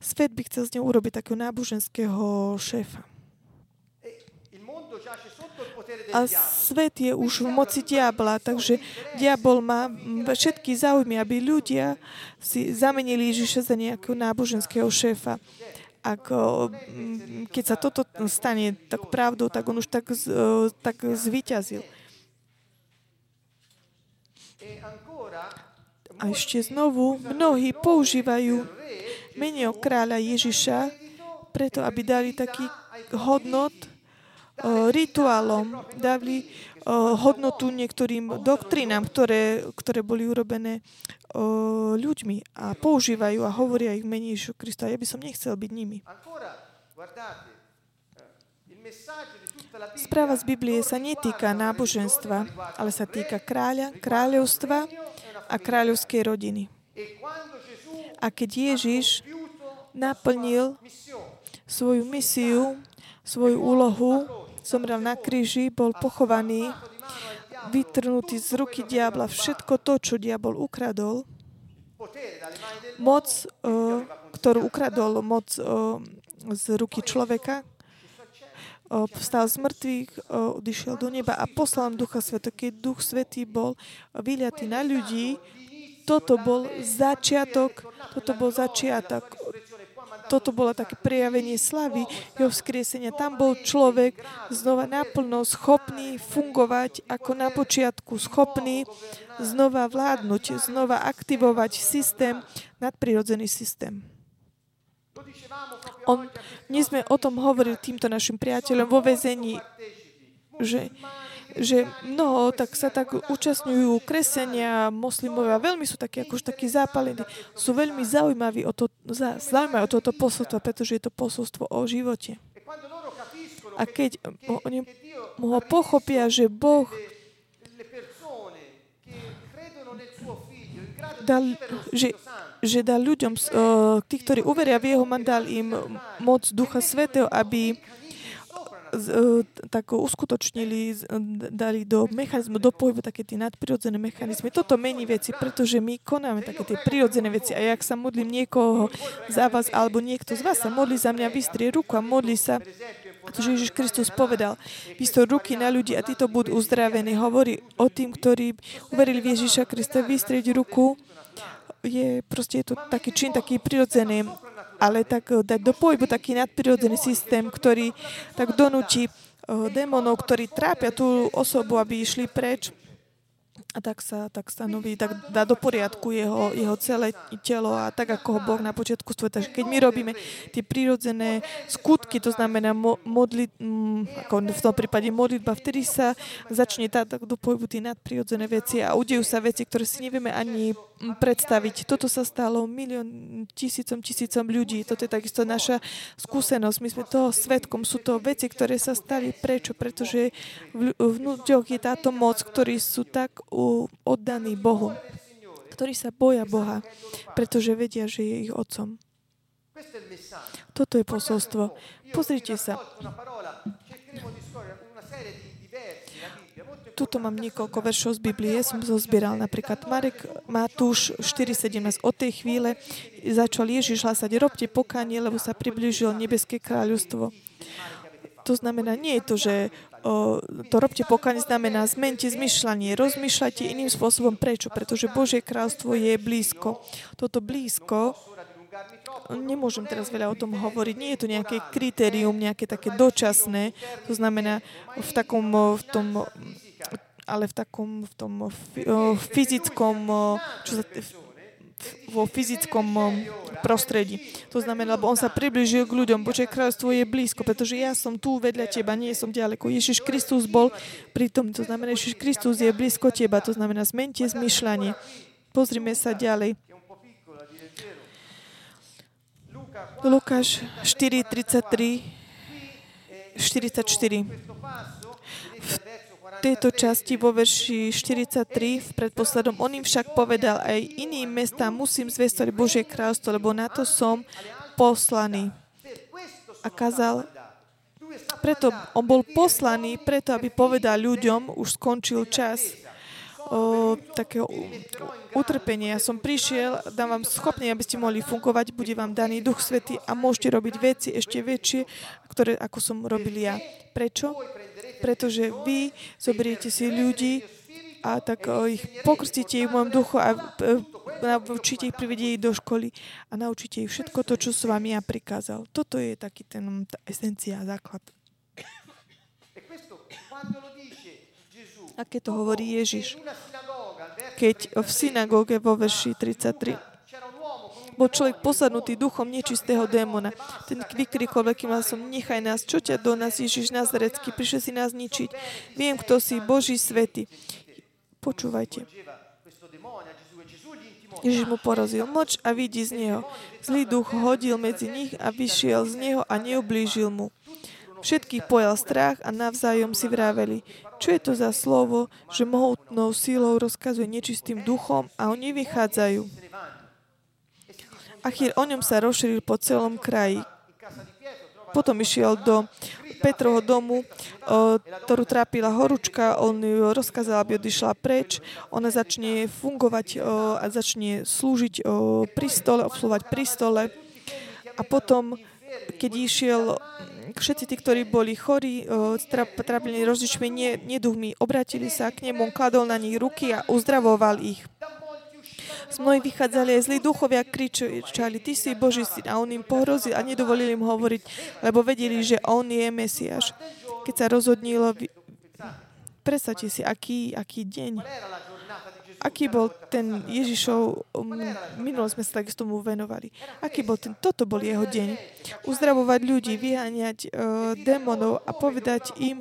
Svet by chcel z neho urobiť takého náboženského šéfa. A svet je už v moci diabla, takže diabol má všetky záujmy, aby ľudia si zamenili Ježiša za nejakého náboženského šéfa. Ak, keď sa toto stane tak pravdou, tak on už tak, tak zvyťazil. A ešte znovu, mnohí používajú meno kráľa Ježiša preto, aby dali taký hodnot rituálom, dali hodnotu niektorým doktrinám, ktoré, ktoré boli urobené ľuďmi a používajú a hovoria ich Ježišu Krista. Ja by som nechcel byť nimi. Správa z Biblie sa netýka náboženstva, ale sa týka kráľa, kráľovstva a kráľovskej rodiny. A keď Ježiš naplnil svoju misiu, svoju úlohu, zomrel na kríži, bol pochovaný, vytrhnutý z ruky diabla všetko to, čo diabol ukradol, moc, ktorú ukradol moc z ruky človeka, vstal z mŕtvych, odišiel do neba a poslal Ducha Sveta. Keď Duch Svetý bol vyliatý na ľudí, toto bol začiatok, toto bol začiatok, toto bolo také prejavenie slavy, jeho vzkriesenia. Tam bol človek znova naplno schopný fungovať ako na počiatku, schopný znova vládnuť, znova aktivovať systém, nadprirodzený systém. On, my sme o tom hovorili týmto našim priateľom vo vezení, že, že mnoho tak sa tak účastňujú kresenia moslimovia, veľmi sú takí, akož takí zápalení, sú veľmi zaujímaví o, to, zaujímaví o toto posolstvo, pretože je to posolstvo o živote. A keď oni ho pochopia, že Boh dal, že že dal ľuďom, tí, ktorí uveria v Jeho, dal im moc Ducha Svetého, aby tak uskutočnili, dali do mechanizmu, do pohybu také tie nadprirodzené mechanizmy. Toto mení veci, pretože my konáme také tie prirodzené veci. A jak sa modlím niekoho za vás, alebo niekto z vás sa modlí za mňa, vystrie ruku a modlí sa, pretože Ježiš Kristus povedal, vystrie ruky na ľudí a títo budú uzdravení. Hovorí o tým, ktorí uverili v Ježiša Krista, vystrieť ruku je proste je to taký čin, taký prirodzený, ale tak eh, dať do pohybu taký nadprirodzený systém, ktorý tak donúti uh, démonov, ktorí trápia tú osobu, aby išli preč a tak sa tak stanoví, tak dá do poriadku jeho, jeho celé telo a tak, ako ho Boh na počiatku sveta. Takže keď my robíme tie prírodzené skutky, to znamená modlit, mm, ako v tom prípade modlitba, vtedy sa začne tá, tak do pohybu tie nadprirodzené veci a udejú sa veci, ktoré si nevieme ani mm, predstaviť. Toto sa stalo milión, tisícom, tisícom ľudí. Toto je takisto naša skúsenosť. My sme toho svetkom. Sú to veci, ktoré sa stali. Prečo? Pretože v, v ľuďoch je táto moc, ktorí sú tak oddaní Bohu, ktorí sa boja Boha, pretože vedia, že je ich otcom. Toto je posolstvo. Pozrite sa. Tuto mám niekoľko veršov z Biblie. Som zozbieral napríklad Marek Matúš 4.17. Od tej chvíle začal Ježiš hlasať, robte pokánie, lebo sa priblížil nebeské kráľovstvo. To znamená, nie je to, že to robte pokánie znamená zmente zmyšľanie, rozmýšľajte iným spôsobom. Prečo? Pretože Božie kráľstvo je blízko. Toto blízko, nemôžem teraz veľa o tom hovoriť, nie je to nejaké kritérium, nejaké také dočasné, to znamená v takom, v tom ale v takom v tom fyzickom, čo sa, vo fyzickom prostredí. To znamená, lebo on sa približil k ľuďom. Bože kráľstvo je blízko, pretože ja som tu vedľa teba, nie som ďaleko. Ježiš Kristus bol pri tom. To znamená, Ježiš Kristus je blízko teba. To znamená, zmente zmyšľanie. Pozrime sa ďalej. Lukáš 4, 33, 44. V tejto časti vo verši 43 v predposledom. On im však povedal, aj iným mestám musím zvestovať Božie kráľstvo, lebo na to som poslaný. A kázal, preto on bol poslaný, preto aby povedal ľuďom, už skončil čas o, takého utrpenia. Som prišiel, dám vám schopný, aby ste mohli fungovať, bude vám daný Duch Svety a môžete robiť veci ešte väčšie, ktoré ako som robil ja. Prečo? Pretože vy zoberiete si ľudí a tak ich pokrstíte ich v mojom duchu a e, naučíte ich, privedieť ich do školy a naučíte ich všetko to, čo som vám ja prikázal. Toto je taký ten, tá esencia, základ. A keď to hovorí Ježiš, keď v synagóge vo verši 33 bol človek posadnutý duchom nečistého démona. Ten vykrikol veľkým hlasom, nechaj nás, čo ťa do nás, Ježiš Nazarecký, prišiel si nás ničiť. Viem, kto si, Boží svety. Počúvajte. Ježiš mu porazil moč a vidí z neho. Zlý duch hodil medzi nich a vyšiel z neho a neublížil mu. Všetkých pojal strach a navzájom si vraveli, čo je to za slovo, že mohutnou sílou rozkazuje nečistým duchom a oni vychádzajú. Achír o ňom sa rozšíril po celom kraji. Potom išiel do Petrovho domu, ktorú trápila horúčka, on ju rozkázal, aby odišla preč. Ona začne fungovať a začne slúžiť pri stole, obsluhovať pri stole. A potom, keď išiel všetci tí, ktorí boli chorí, trápili rozličnými neduchmi, obratili sa k nemu, kladol na nich ruky a uzdravoval ich. Z mnohých vychádzali aj zlí duchovia, kričali, ty si Boží syn. A on im pohrozil a nedovolili im hovoriť, lebo vedeli, že on je Mesiáš. Keď sa rozhodnilo, predstavte si, aký, aký deň aký bol ten Ježišov, minulo sme sa takisto mu venovali, aký bol ten, toto bol jeho deň. Uzdravovať ľudí, vyháňať uh, démonov a povedať im,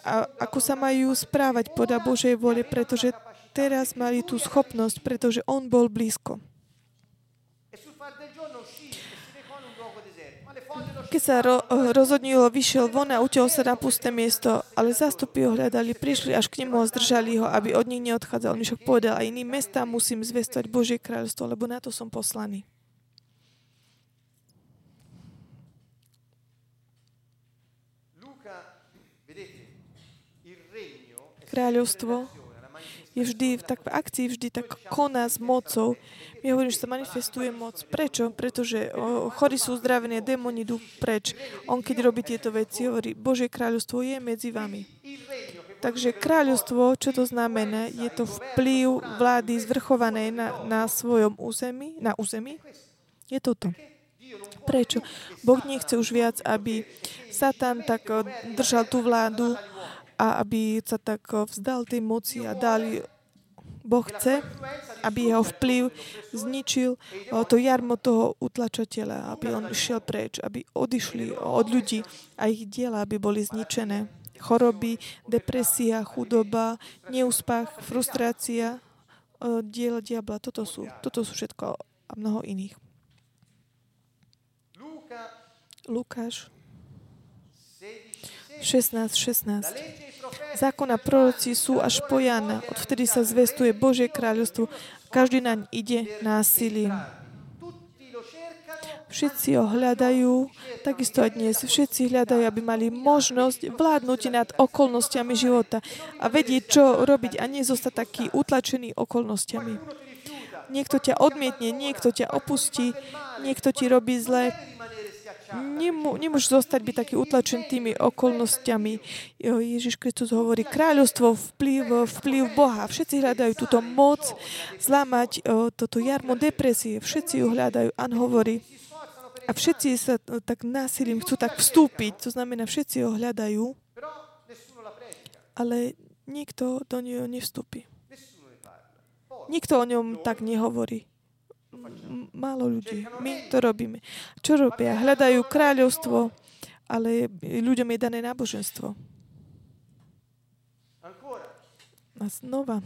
a, ako sa majú správať podľa Božej vôle, pretože teraz mali tú schopnosť, pretože on bol blízko. Keď sa ro- rozhodnilo, vyšiel von a utiahol sa na pusté miesto, ale zástupy ho hľadali, prišli až k nemu a zdržali ho, aby od nich neodchádzal. On však povedal, aj iným mestám musím zvestovať Božie kráľstvo, lebo na to som poslaný. Kráľovstvo je vždy tak v akcii, vždy tak koná s mocou. My hovoríme, že sa manifestuje moc. Prečo? Pretože chorí sú uzdravení, démoni idú preč. On, keď robí tieto veci, hovorí, Božie kráľovstvo je medzi vami. Takže kráľovstvo, čo to znamená? Je to vplyv vlády zvrchované na, na svojom území, na území? Je toto. Prečo? Boh nechce už viac, aby Satan tak držal tú vládu a aby sa tak eh, vzdal tej moci a dali Boh chce, aby jeho vplyv zničil eh, to jarmo toho utlačateľa, aby on išiel preč, aby odišli od ľudí a ich diela, aby boli zničené. Choroby, depresia, chudoba, neúspach, frustrácia, eh, diela diabla. Toto sú, toto sú všetko a mnoho iných. Lukáš 16, 16. Zákon a proroci sú až po Jana. Odvtedy sa zvestuje Božie kráľovstvo. Každý naň ide násilím. Všetci ho hľadajú, takisto aj dnes. Všetci hľadajú, aby mali možnosť vládnuť nad okolnostiami života a vedieť, čo robiť a nie zostať taký utlačený okolnostiami. Niekto ťa odmietne, niekto ťa opustí, niekto ti robí zle, Nemô, nemôžeš zostať byť taký utlačený tými okolnostiami. Ježiš Kristus hovorí, kráľovstvo, vplyv, vplyv Boha. Všetci hľadajú túto moc zlámať toto jarmo depresie. Všetci ju hľadajú. An hovorí, a všetci sa tak násilím chcú tak vstúpiť. To znamená, všetci ho hľadajú, ale nikto do neho nevstúpi. Nikto o ňom tak nehovorí málo ľudí. My to robíme. Čo robia? Hľadajú kráľovstvo, ale ľuďom je dané náboženstvo. A znova.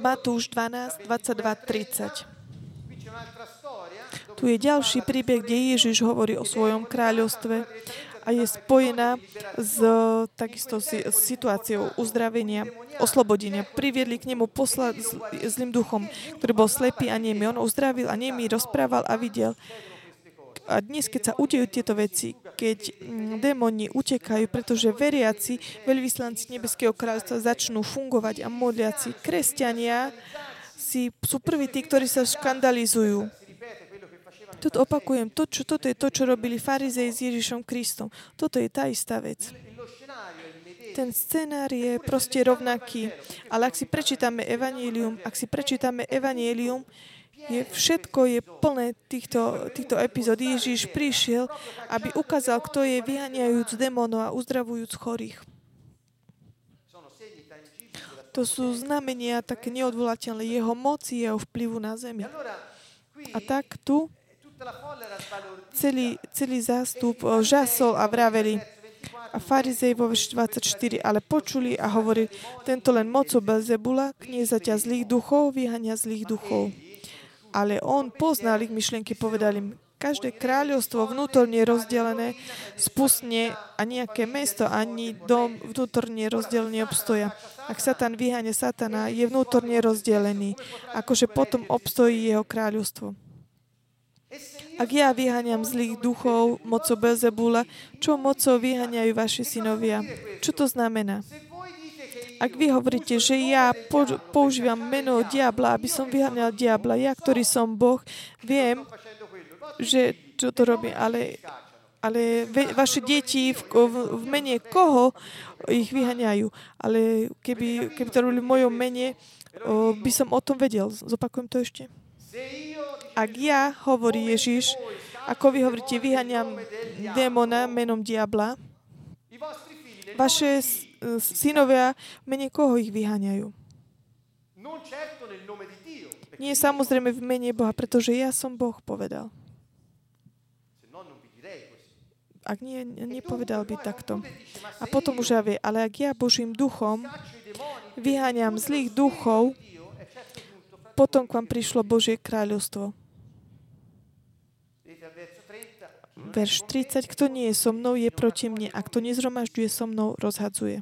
Matúš 12, 22, 30. Tu je ďalší príbeh, kde Ježiš hovorí o svojom kráľovstve a je spojená s takisto s situáciou uzdravenia, oslobodenia. Priviedli k nemu posla zlým duchom, ktorý bol slepý a nemý. On uzdravil a nemý, rozprával a videl. A dnes, keď sa udejú tieto veci, keď mm, démoni utekajú, pretože veriaci, veľvyslanci Nebeského kráľstva začnú fungovať a modliaci, kresťania si, sú prví tí, ktorí sa škandalizujú toto opakujem, to, čo, toto je to, čo robili farizei s Ježišom Kristom. Toto je tá istá vec. Ten scenár je proste rovnaký. Ale ak si prečítame Evangelium, ak si prečítame Evangelium, je, všetko je plné týchto, týchto epizód. Ježiš prišiel, aby ukázal, kto je vyhaniajúc démonov a uzdravujúc chorých. To sú znamenia také neodvolateľné jeho moci, jeho vplyvu na zemi. A tak tu celý, celý zástup žasol a vraveli, a farizej vo 24, ale počuli a hovorili, tento len mocou Belzebula, kniezaťa zlých duchov, vyhania zlých duchov. Ale on poznal ich myšlienky, povedal im, každé kráľovstvo vnútorne rozdelené spustne a nejaké mesto ani dom vnútorne rozdelený obstoja. Ak Satan vyhane Satana, je vnútorne rozdelený, akože potom obstojí jeho kráľovstvo. Ak ja vyháňam zlých duchov mocou Belzebula, čo mocou vyháňajú vaši synovia? Čo to znamená? Ak vy hovoríte, že ja používam meno diabla, aby som vyháňal diabla, ja, ktorý som Boh, viem, že čo to robí, ale, ale vaše deti v, v, v mene koho ich vyhaňajú. Ale keby, keby to robili v mojom mene, o, by som o tom vedel. Zopakujem to ešte. Ak ja, hovorí Ježiš, ako vy hovoríte, vyhaniam démona menom diabla, vaše synovia mene koho ich vyháňajú? Nie samozrejme v mene Boha, pretože ja som Boh povedal. Ak nie, nepovedal by takto. A potom už ja vie, ale ak ja Božím duchom vyháňam zlých duchov, potom k vám prišlo Božie kráľovstvo. Verš 30. Kto nie je so mnou, je proti mne. A kto nezromažďuje so mnou, rozhadzuje.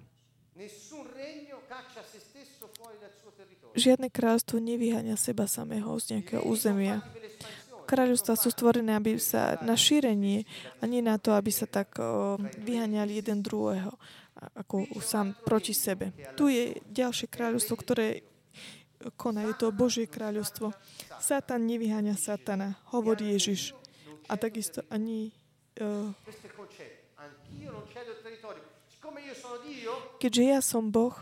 Žiadne kráľstvo nevyháňa seba samého z nejakého územia. Kráľovstva sú stvorené aby sa na šírenie a nie na to, aby sa tak vyháňali jeden druhého ako sám proti sebe. Tu je ďalšie kráľovstvo, ktoré koná. Je to Božie kráľovstvo. Satan nevyháňa Satana, hovorí Ježiš. A takisto ani... Keďže ja som Boh,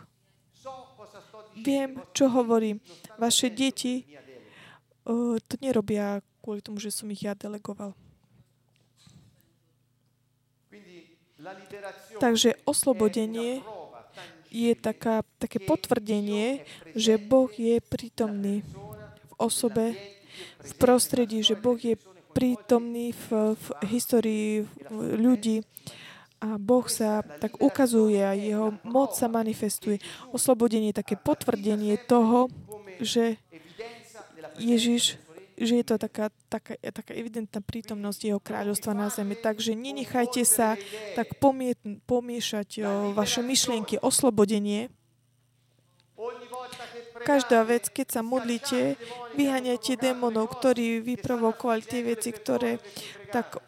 viem, čo hovorím. Vaše deti to nerobia kvôli tomu, že som ich ja delegoval. Takže oslobodenie je taká, také potvrdenie, že Boh je prítomný v osobe, v prostredí, že Boh je prítomný v, v histórii ľudí a Boh sa tak ukazuje a jeho moc sa manifestuje. Oslobodenie je také potvrdenie toho, že Ježiš že je to taká, taká, taká evidentná prítomnosť jeho kráľovstva na zemi. Takže nenechajte sa tak pomiet, pomiešať o, vaše myšlienky, oslobodenie. Každá vec, keď sa modlíte, vyháňajte démonov, ktorí vyprovokovali tie veci, ktoré tak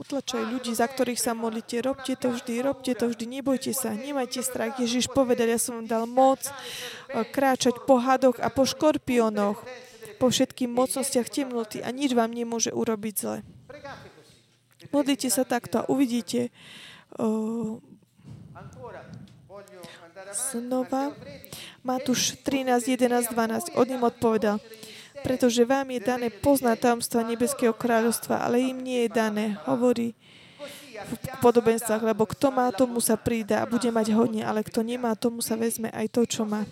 utlačajú ľudí, za ktorých sa modlíte. Robte to vždy, robte to vždy, nebojte sa, nemajte strach. Ježiš povedal, ja som vám dal moc kráčať po hadoch a po škorpiónoch po všetkým mocnostiach temnoty a nič vám nemôže urobiť zle. Modlite sa takto a uvidíte znova Matúš 13, 11, 12. On im odpovedal, pretože vám je dané poznať tajomstva Nebeského kráľovstva, ale im nie je dané. Hovorí v podobenstvách, lebo kto má, tomu sa prída a bude mať hodne, ale kto nemá, tomu sa vezme aj to, čo má.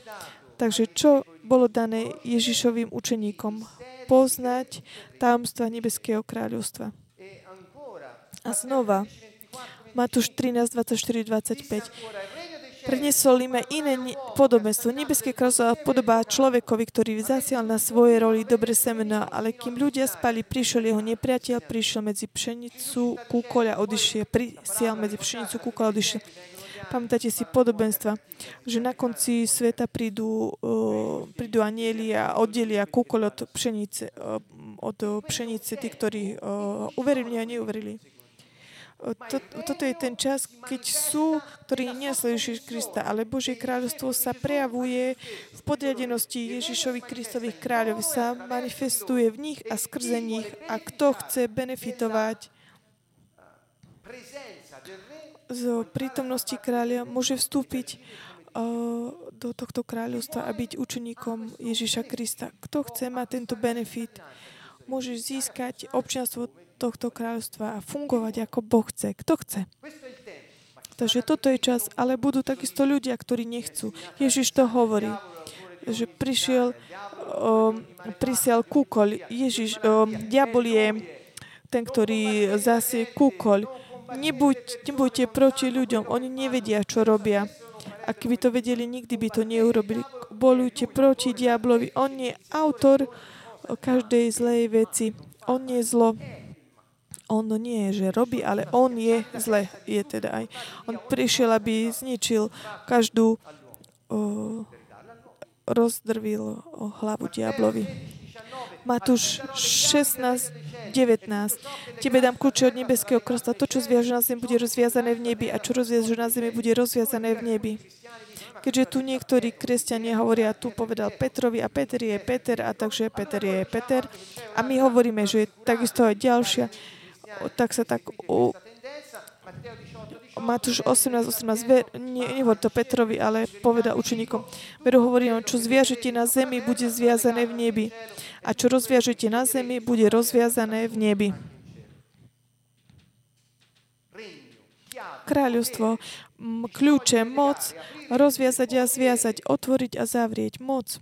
Takže čo bolo dané Ježišovým učeníkom? Poznať tajomstva Nebeského kráľovstva. A znova, Matúš 13, 24, 25. Prednesol im iné podobenstvo. Nebeské kráľovstvo podobá človekovi, ktorý zasial na svoje roli dobre semena, ale kým ľudia spali, prišiel jeho nepriateľ, prišiel medzi pšenicu, kúkoľ a odišiel. Prisial medzi pšenicu, kúkoľ a odišiel. Pamätáte si podobenstva, že na konci sveta prídu, uh, prídu anieli a oddelia kúkol od pšenice, uh, od pšenice tí, ktorí uh, uverili a neuverili. To, toto je ten čas, keď sú, ktorí nesledujú Krista, ale Božie kráľovstvo sa prejavuje v podriadenosti Ježišovi Kristových kráľov, sa manifestuje v nich a skrze nich. A kto chce benefitovať z prítomnosti kráľa môže vstúpiť do tohto kráľovstva a byť učeníkom Ježiša Krista. Kto chce mať tento benefit, môže získať občianstvo tohto kráľovstva a fungovať ako Boh chce. Kto chce? Takže toto je čas, ale budú takisto ľudia, ktorí nechcú. Ježiš to hovorí, že prišiel, o, prisiel kúkoľ. Ježiš, o, diabol je ten, ktorý zasie kúkoľ. Nebuď, nebuďte proti ľuďom, oni nevedia, čo robia. Ak by to vedeli, nikdy by to neurobili. Bolujte proti diablovi. On je autor každej zlej veci. On je zlo. On nie je, že robí, ale on je zle. Je teda aj. On prišiel, aby zničil každú, o, rozdrvil o hlavu diablovi. Matúš 16, 19. Tebe dám kľúče od nebeského kráľstva. To, čo zviaže na zemi, bude rozviazané v nebi a čo rozviaže na zemi, bude rozviazané v nebi. Keďže tu niektorí kresťania hovoria, tu povedal Petrovi a Peter je Peter a takže Peter je Peter. A my hovoríme, že je takisto aj ďalšia tak sa tak u, Matúš 18, 18, ver, nie, nehovor to Petrovi, ale poveda učeníkom. Veru hovorí on, čo zviažete na zemi, bude zviazané v nebi. A čo rozviažete na zemi, bude rozviazané v nebi. Kráľovstvo, kľúče, moc, rozviazať a zviazať, otvoriť a zavrieť, moc.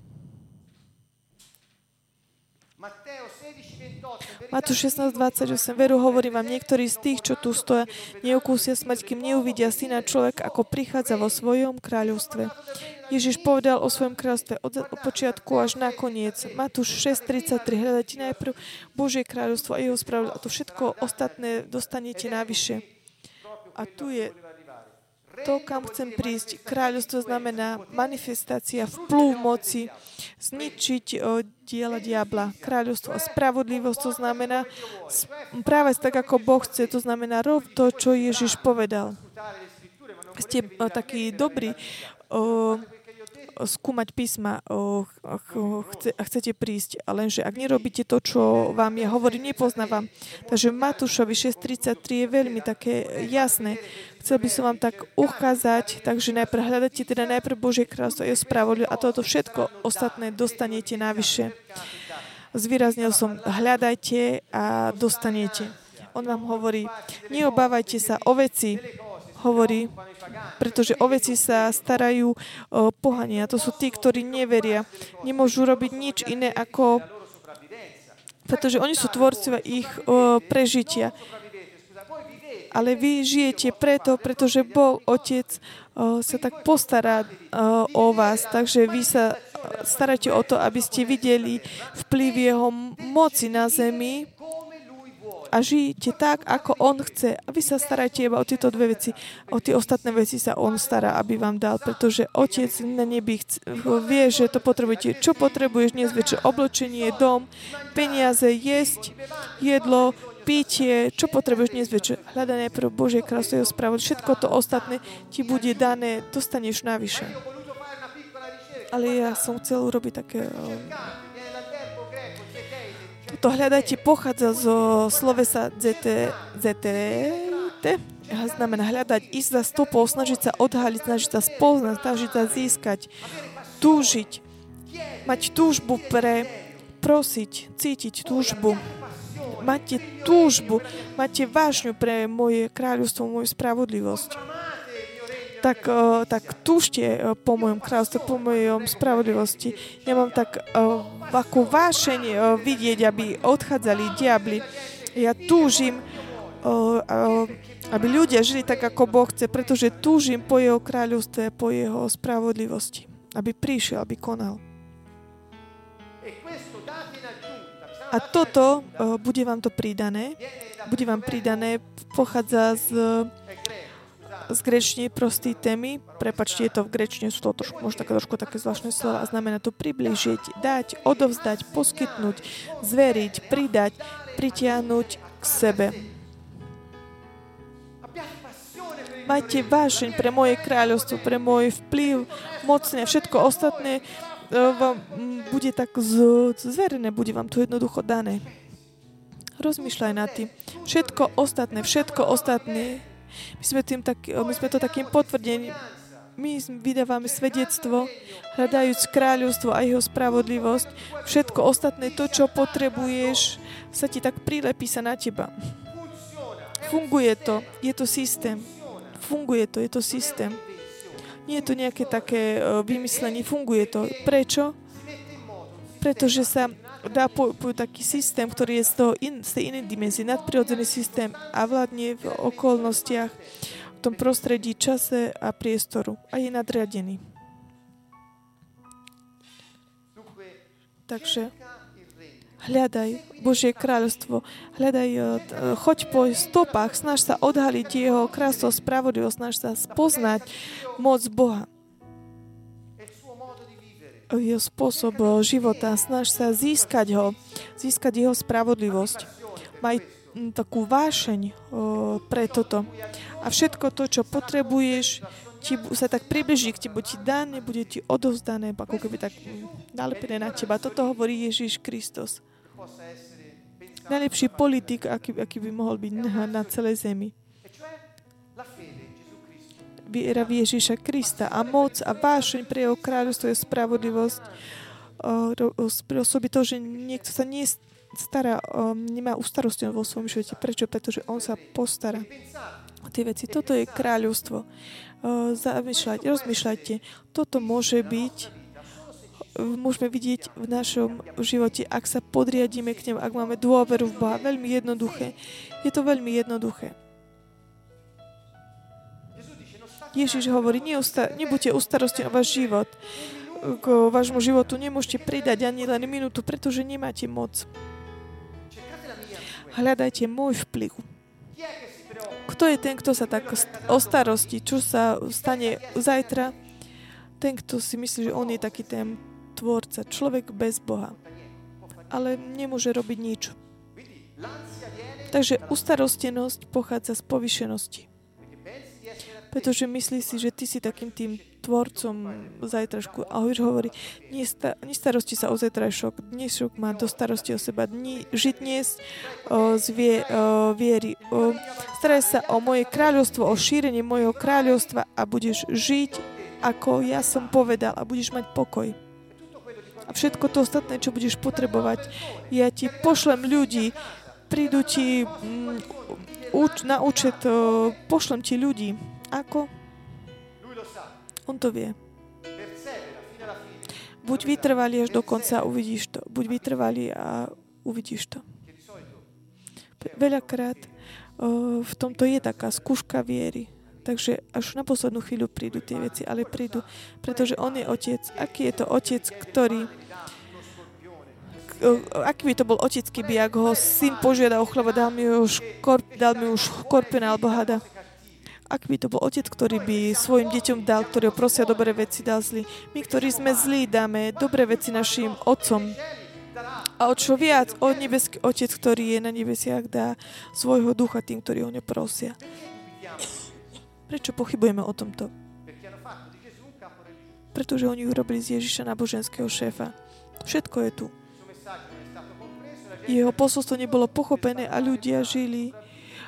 Matúš 16, 28. Veru hovorím vám, niektorí z tých, čo tu stoja, neukúsia smrť, kým neuvidia syna človek, ako prichádza vo svojom kráľovstve. Ježiš povedal o svojom kráľovstve od počiatku až na koniec. Matúš 6.33. Hľadajte najprv Božie kráľovstvo a jeho spravodlivosť a to všetko ostatné dostanete navyše. A tu je to, kam chcem prísť. Kráľovstvo znamená manifestácia vplyv moci, zničiť o, diela diabla. Kráľovstvo a spravodlivosť to znamená práve tak, ako Boh chce. To znamená rov to, čo Ježiš povedal. Ste o, takí dobrí o, skúmať písma o, chce, a chcete prísť. Lenže ak nerobíte to, čo vám ja hovorím, nepoznávam. Takže Matúšovi 6.33 je veľmi také jasné. Chcel by som vám tak ukázať, takže najprv hľadajte teda najprv Božie kráľstvo, je spravodlivé a toto všetko ostatné dostanete navyše. Zvýraznil som, hľadajte a dostanete. On vám hovorí, neobávajte sa o veci, hovorí, pretože o veci sa starajú o, pohania. To sú tí, ktorí neveria. Nemôžu robiť nič iné ako pretože oni sú tvorcovia ich o, prežitia. Ale vy žijete preto, pretože Boh, Otec, o, sa tak postará o, o vás. Takže vy sa staráte o to, aby ste videli vplyv Jeho moci na zemi a žijte tak, ako On chce. A vy sa starajte iba o tieto dve veci. O tie ostatné veci sa On stará, aby vám dal, pretože Otec na nebi chce, vie, že to potrebujete. Čo potrebuješ dnes večer? Oblečenie, dom, peniaze, jesť, jedlo, pitie, čo potrebuješ dnes večer. Hľadaj najprv Božie kráľstvo jeho správu. Všetko to ostatné ti bude dané, dostaneš navyše. Ale ja som chcel urobiť také to hľadajte pochádza zo slovesa ZTT, znamená hľadať, ísť za stopou, snažiť sa odhaliť, snažiť sa spoznať, snažiť sa získať, túžiť, mať túžbu pre prosiť, cítiť túžbu. Máte túžbu, máte vášňu pre moje kráľovstvo, moju spravodlivosť tak, uh, tak túžte uh, po mojom kráľstve, po mojom spravodlivosti. Ja mám tak uh, akú vášeň vidieť, aby odchádzali diabli. Ja túžim, aby ľudia žili tak, ako Boh chce, pretože túžim po jeho kráľovstve, po jeho spravodlivosti. Aby prišiel, aby konal. A toto uh, bude vám to pridané. Bude vám pridané, pochádza z z grečne prostý témy. Prepačte, je to v grečne, sú to trošku, možno trošku také zvláštne slova a znamená to približiť, dať, odovzdať, poskytnúť, zveriť, pridať, pritiahnuť k sebe. Majte vášeň pre moje kráľovstvo, pre môj vplyv, mocne, všetko ostatné vám bude tak zverené, bude vám to jednoducho dané. Rozmýšľaj nad tým. Všetko ostatné, všetko ostatné my sme, tým tak, my sme to takým potvrdením. My vydávame svedectvo, hľadajúc kráľovstvo a jeho spravodlivosť. Všetko ostatné, to, čo potrebuješ, sa ti tak prilepí sa na teba. Funguje to, je to systém. funguje to, je to systém. Nie je to nejaké také uh, vymyslenie, funguje to. Prečo? Pretože sa dá po, po taký systém, ktorý je z, toho in, z tej inej dimenzie, nadprirodzený systém a vládne v okolnostiach, v tom prostredí, čase a priestoru a je nadriadený. Takže hľadaj Božie kráľovstvo, hľadaj, e, choď po stopách, snaž sa odhaliť Jeho kráľstvo, spravodlivosť, snaž sa spoznať moc Boha. Jeho spôsob e, života, snaž sa získať ho, získať Jeho spravodlivosť. Maj takú vášeň e, pre toto. A všetko to, čo potrebuješ, ti sa tak približí k tebe, ti dané, bude ti odovzdané, ako keby tak nalepené na teba. Toto hovorí Ježiš Kristus najlepší politik, aký, aký by mohol byť na, celej zemi. Viera v Ježiša Krista a moc a vášeň pre jeho kráľovstvo je spravodlivosť. Spôsobí to, že niekto sa nie stará, nemá ustarosti vo svojom živote. Prečo? Pretože on sa postará o tie veci. Toto je kráľovstvo. Zamýšľajte, rozmýšľajte. Toto môže byť môžeme vidieť v našom živote, ak sa podriadíme k nemu, ak máme dôveru v Boha. Veľmi jednoduché. Je to veľmi jednoduché. Ježiš hovorí, nebuďte ustarosti o váš život. K vášmu životu nemôžete pridať ani len minútu, pretože nemáte moc. Hľadajte môj vplyv. Kto je ten, kto sa tak o starosti, čo sa stane zajtra? Ten, kto si myslí, že on je taký ten tvorca, človek bez Boha. Ale nemôže robiť nič. Takže ustarostenosť pochádza z povyšenosti. Pretože myslí si, že ty si takým tým tvorcom zajtrašku. A Hovíš hovorí, nestarosti sa o zajtrajšok, dnešok má do starosti o seba. Dni, žiť dnes o, z o, viery. O, staraj sa o moje kráľovstvo, o šírenie mojho kráľovstva a budeš žiť, ako ja som povedal a budeš mať pokoj a všetko to ostatné, čo budeš potrebovať. Ja ti pošlem ľudí, prídu ti uč, na účet, uh, pošlem ti ľudí. Ako? On to vie. Buď vytrvalý až do konca uvidíš to. Buď vytrvalý a uvidíš to. Veľakrát uh, v tomto je taká skúška viery. Takže až na poslednú chvíľu prídu tie veci, ale prídu, pretože on je otec. Aký je to otec, ktorý aký by to bol otec, keby ak ho syn požiada o chleba, dal mi už, korp, dal mi už korpena alebo hada. Aký by to bol otec, ktorý by svojim deťom dal, ktorý ho prosia dobré veci, dal zlý. My, ktorí sme zlí, dáme dobré veci našim otcom. A o čo viac, od nebeský otec, ktorý je na nebesiach, dá svojho ducha tým, ktorí ho neprosia. Prečo pochybujeme o tomto? Pretože oni urobili z Ježiša náboženského šéfa. Všetko je tu. Jeho posolstvo nebolo pochopené a ľudia žili,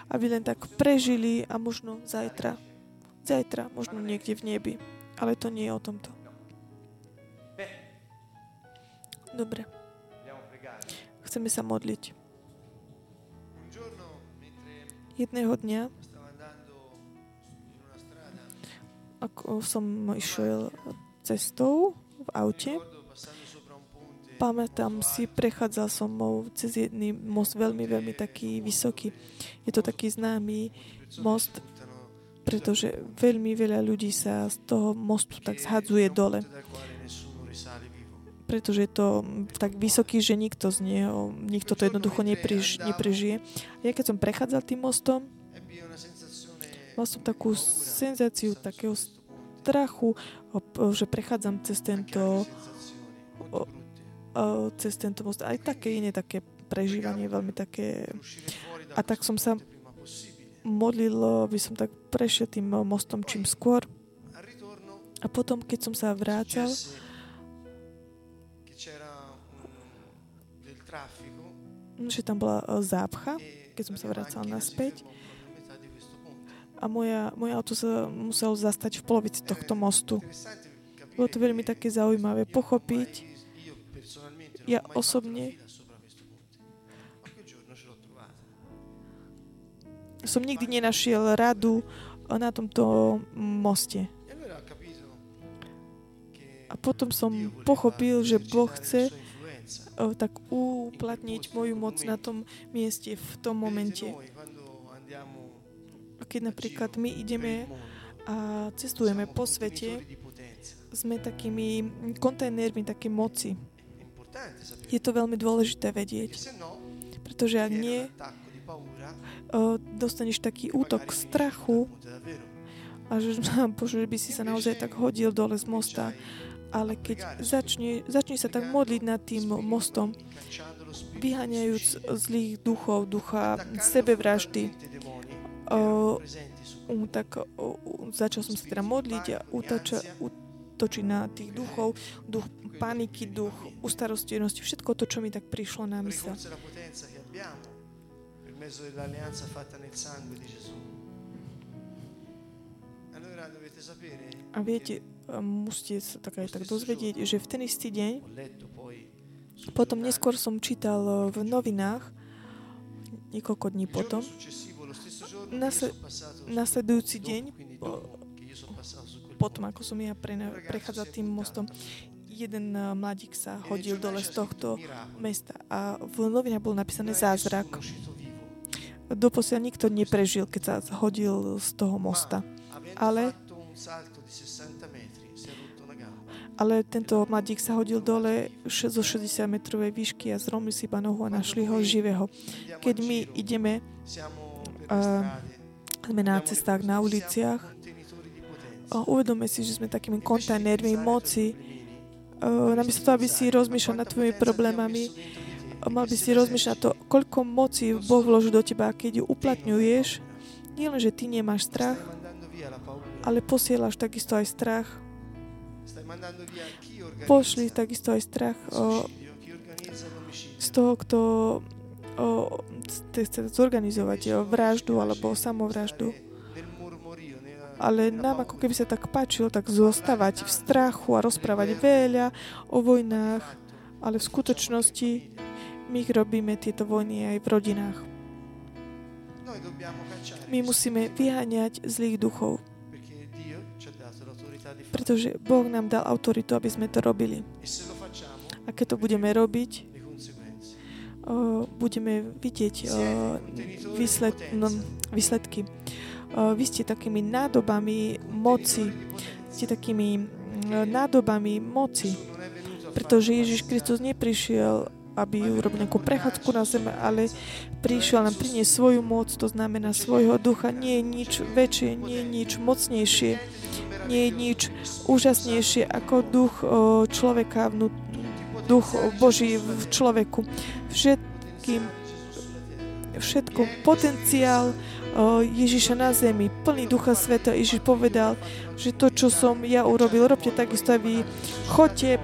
aby len tak prežili a možno zajtra. Zajtra, možno niekde v nebi. Ale to nie je o tomto. Dobre. Chceme sa modliť. Jedného dňa ako som išiel cestou v aute, pamätám si, prechádzal som cez jedný most veľmi, veľmi taký vysoký. Je to taký známy most, pretože veľmi veľa ľudí sa z toho mostu tak zhadzuje dole. Pretože je to tak vysoký, že nikto z neho, nikto to jednoducho neprež, neprežije. Ja keď som prechádzal tým mostom, Mal som takú senzáciu takého strachu, že prechádzam cez tento cez tento most. Aj také iné také prežívanie, veľmi také... A tak som sa modlil, by som tak prešiel tým mostom čím skôr. A potom, keď som sa vrácal, že tam bola zápcha, keď som sa vracal naspäť a moja, moje auto sa muselo zastať v polovici tohto mostu. Bolo to veľmi také zaujímavé pochopiť. Ja osobne som nikdy nenašiel radu na tomto moste. A potom som pochopil, že Boh chce tak uplatniť moju moc na tom mieste v tom momente. Keď napríklad my ideme a cestujeme po svete, sme takými kontajnermi také moci. Je to veľmi dôležité vedieť. Pretože ak nie, dostaneš taký útok strachu a že, bože, by si sa naozaj tak hodil dole z mosta. Ale keď začne, začne sa tak modliť nad tým mostom, vyháňajúc zlých duchov, ducha sebevraždy, o, tak o, začal som sa teda modliť a utača, útočiť na tých duchov, duch paniky, duch ustarostenosti, všetko to, čo mi tak prišlo na sapere a viete, musíte sa tak aj tak dozvedieť, že v ten istý deň, potom neskôr som čítal v novinách, niekoľko dní potom, nasledujúci deň, potom ako som ja pre, prechádzal tým mostom, jeden mladík sa hodil dole z tohto mesta a v novinách bol napísané zázrak doposiaľ nikto neprežil, keď sa hodil z toho mosta. Ale, ale tento mladík sa hodil dole zo 60 metrovej výšky a zromil si iba nohu a našli ho živého. Keď my ideme sme na cestách, na uliciach, uvedome si, že sme takými kontajnermi moci, uh, namiesto toho, aby si rozmýšľal nad tvojimi problémami, mal by si rozmýšľať to, koľko moci Boh vloží do teba, keď ju uplatňuješ, nie len, že ty nemáš strach, ale posielaš takisto aj strach. Pošli takisto aj strach o, z toho, kto o, chce zorganizovať o vraždu alebo samovraždu. Ale nám ako keby sa tak páčilo, tak zostávať v strachu a rozprávať veľa o vojnách, ale v skutočnosti my robíme tieto vojny aj v rodinách. My musíme vyháňať zlých duchov. Pretože Boh nám dal autoritu, aby sme to robili. A keď to budeme robiť, budeme vidieť výsled, výsledky. Vy ste takými nádobami moci. Ste takými nádobami moci. Pretože Ježiš Kristus neprišiel aby urobil nejakú prechádzku na zeme, ale prišiel nám priniesť svoju moc, to znamená svojho ducha. Nie je nič väčšie, nie je nič mocnejšie, nie je nič úžasnejšie ako duch človeka, duch Boží v človeku. Všetkým, všetko potenciál Ježiša na zemi, plný Ducha Sveta. Ježiš povedal, že to, čo som ja urobil, robte takisto aj vy. Chodte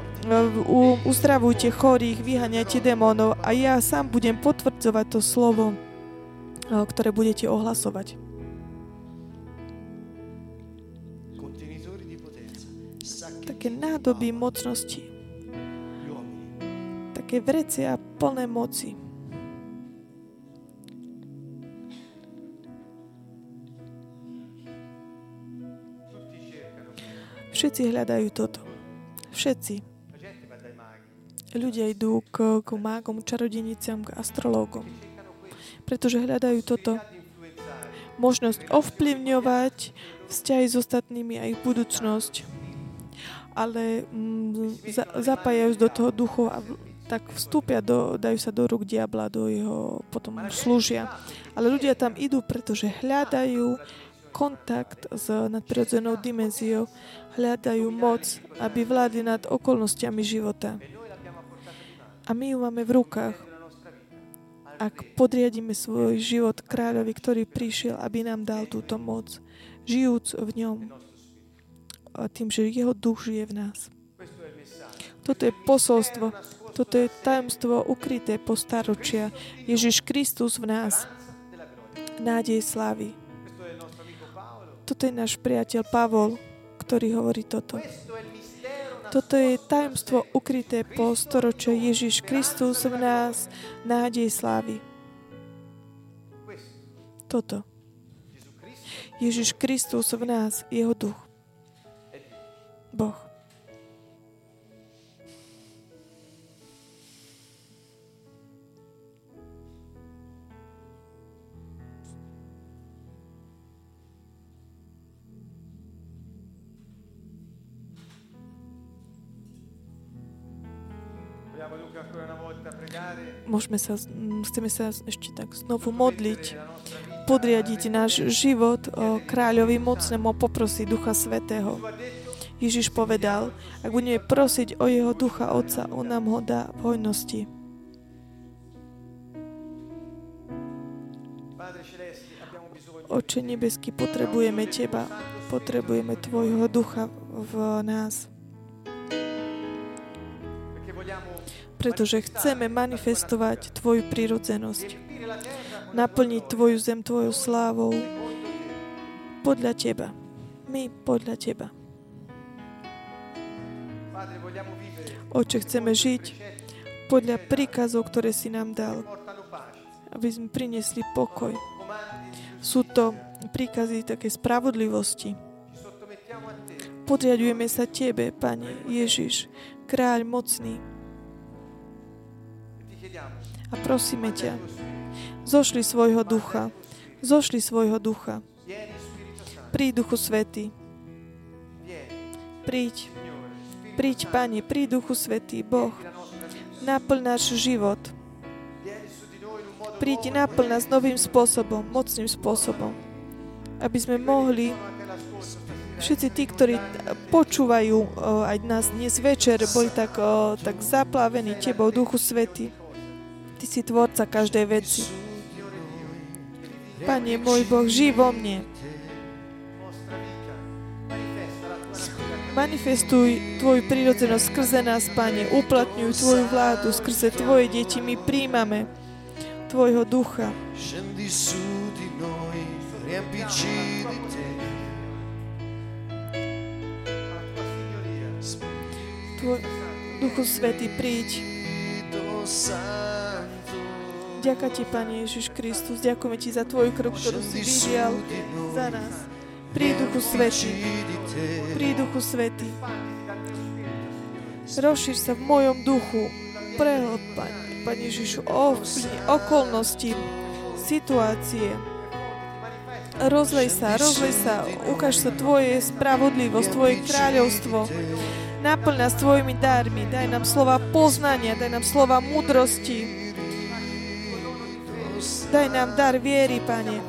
uzdravujte chorých, vyhaňajte démonov a ja sám budem potvrdzovať to slovo, ktoré budete ohlasovať. Také nádoby mocnosti. Také a plné moci. Všetci hľadajú toto. Všetci. Ľudia idú k, k mágom, čarodeniciam, k astrológom, pretože hľadajú toto možnosť ovplyvňovať vzťahy s ostatnými a ich budúcnosť, ale mm, za, zapájajú do toho duchov a tak vstúpia, do, dajú sa do rúk diabla, do jeho, potom slúžia. Ale ľudia tam idú, pretože hľadajú kontakt s nadprirodzenou dimenziou, hľadajú moc, aby vládli nad okolnostiami života. A my ju máme v rukách. Ak podriadíme svoj život kráľovi, ktorý prišiel, aby nám dal túto moc, žijúc v ňom, tým, že jeho duch žije v nás. Toto je posolstvo, toto je tajomstvo ukryté po staročia. Ježiš Kristus v nás, nádej slávy. Toto je náš priateľ Pavol, ktorý hovorí toto. Toto je tajomstvo ukryté po storočie Ježiš Kristus v nás, nádej slávy. Toto. Ježiš Kristus v nás, jeho duch. Boh. Môžeme sa, chceme sa ešte tak znovu modliť, podriadiť náš život kráľovi mocnému, poprosiť Ducha Svetého. Ježiš povedal, ak budeme prosiť o jeho Ducha Otca, on nám ho dá v hojnosti. Oče nebeský, potrebujeme Teba, potrebujeme Tvojho Ducha v nás. Pretože chceme manifestovať Tvoju prírodzenosť. Naplniť Tvoju zem Tvojou slávou podľa Teba. My podľa Teba. Oče, chceme žiť podľa príkazov, ktoré si nám dal, aby sme priniesli pokoj. Sú to príkazy také spravodlivosti. Podriadujeme sa Tebe, Pane Ježiš, kráľ mocný, a prosíme ťa, zošli svojho ducha, zošli svojho ducha. Príď, Duchu Svetý. Príď. Príď, Pane, príď, Duchu Svetý, Boh. Naplň náš život. Príď, naplň nás novým spôsobom, mocným spôsobom. Aby sme mohli všetci tí, ktorí počúvajú aj nás dnes večer, boli tak, tak zaplavení Tebou, Duchu Svety. Ty si tvorca každej veci. Pane môj Boh, žij vo mne. Manifestuj Tvoju prírodzenosť skrze nás, Pane. Uplatňuj Tvoju vládu skrze Tvoje deti. My príjmame Tvojho ducha. Tvoj Duchu Svetý, príď. Ďakujem Ti, Pane Ježiš Kristus, ďakujeme Ti za Tvoju krv, ktorú si vyžial za nás. Prí Duchu Svetý, prí Duchu Svetý. Rozšír sa v mojom duchu, prehlb, Pane, Pane Ježišu, ovplyvni okolnosti, situácie. Rozlej sa, rozlej sa, ukáž sa Tvoje spravodlivosť, Tvoje kráľovstvo. Naplň nás Tvojimi darmi, daj nám slova poznania, daj nám slova múdrosti, Daj nám dar viery, Pane,